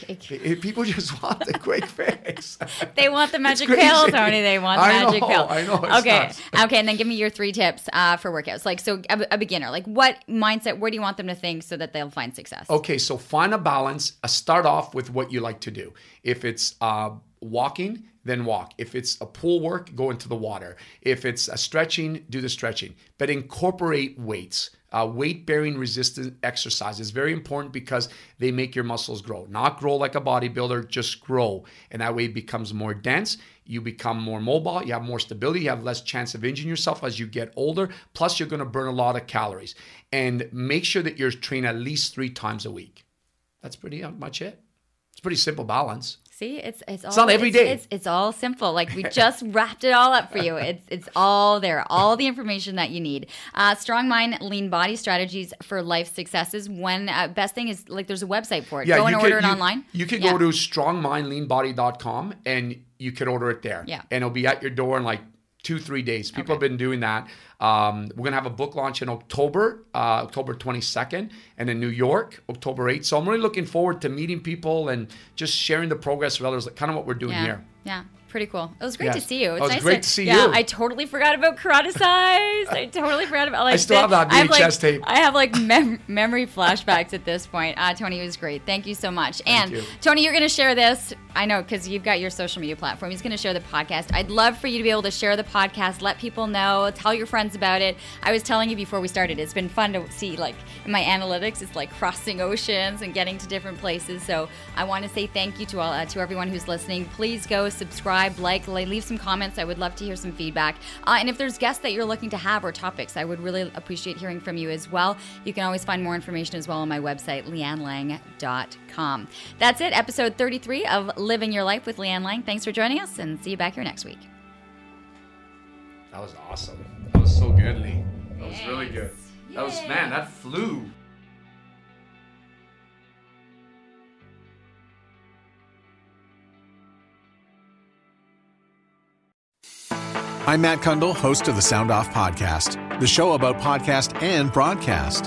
Speaker 1: People just want the quick fix.
Speaker 2: They want the magic pill tony they? Want the I magic
Speaker 1: know,
Speaker 2: pill.
Speaker 1: I know
Speaker 2: okay
Speaker 1: nuts.
Speaker 2: okay and then give me your three tips uh, for workouts. Like so a, a, beginner like what mindset where do you want them to think so that they'll find success?
Speaker 1: Okay so find a balance uh, start off with what you like to do. If it's uh, walking then walk. If it's a pool work, go into the water. If it's a stretching, do the stretching. But incorporate weights. Uh, weight bearing resistance exercise is very important because they make your muscles grow. Not grow like a bodybuilder, just grow. And that way it becomes more dense. You become more mobile. You have more stability. You have less chance of injuring yourself as you get older. Plus, you're going to burn a lot of calories. And make sure that you're trained at least three times a week. That's pretty much it. It's pretty simple balance.
Speaker 2: See, it's it's all
Speaker 1: not every
Speaker 2: it's,
Speaker 1: day.
Speaker 2: It's, it's all simple. Like we just wrapped it all up for you. It's it's all there, all the information that you need. Uh, strong mind, lean body strategies for life successes. When uh, best thing is like there's a website for it. Go and order
Speaker 1: could-
Speaker 2: it
Speaker 1: you-
Speaker 2: online.
Speaker 1: You could
Speaker 2: Yeah.
Speaker 1: go to strongmindleanbody.com and you can order it there.
Speaker 2: Yeah.
Speaker 1: And it'll be at your door in like two, three days. People have been doing that. Um, we're to have a book launch in October, uh, October 22nd, and in New York, October 8th. So I'm really looking forward to meeting people and just sharing the progress with others, like kind of what we're doing
Speaker 2: Yeah.
Speaker 1: here.
Speaker 2: Yeah. Pretty cool. It was great
Speaker 1: Yeah.
Speaker 2: to see you. It's
Speaker 1: Oh, it's
Speaker 2: nice
Speaker 1: great to see
Speaker 2: yeah,
Speaker 1: you.
Speaker 2: I totally forgot about karate size. I totally forgot about like
Speaker 1: I still have that
Speaker 2: I like,
Speaker 1: VHS tape.
Speaker 2: I have like mem- memory flashbacks at this point. Uh, Tony it was great. Thank you so much. and
Speaker 1: you.
Speaker 2: Tony, you're going to share this. I know because you've got your social media platform. He's going to share the podcast. I'd love for you to be able to share the podcast, let people know, tell your friends about it. I was telling you before we started, it's been fun to see like in my analytics, it's like crossing oceans and getting to different places. So I want to say thank you to all uh, to everyone who's listening. Please go subscribe, like, leave some comments. I would love to hear some feedback. Uh, and if there's guests that you're looking to have or topics, I would really appreciate hearing from you as well. You can always find more information as well on my website, leannelang.com. That's it, episode 33 of Living Your Life with Leanne Lang. Thanks for joining us and see you back here next week.
Speaker 1: That was awesome. That was so good, Lee. That was really good. That was, man, that flew.
Speaker 3: I'm Matt Kundle, host of the Sound Off Podcast, the show about podcast and broadcast.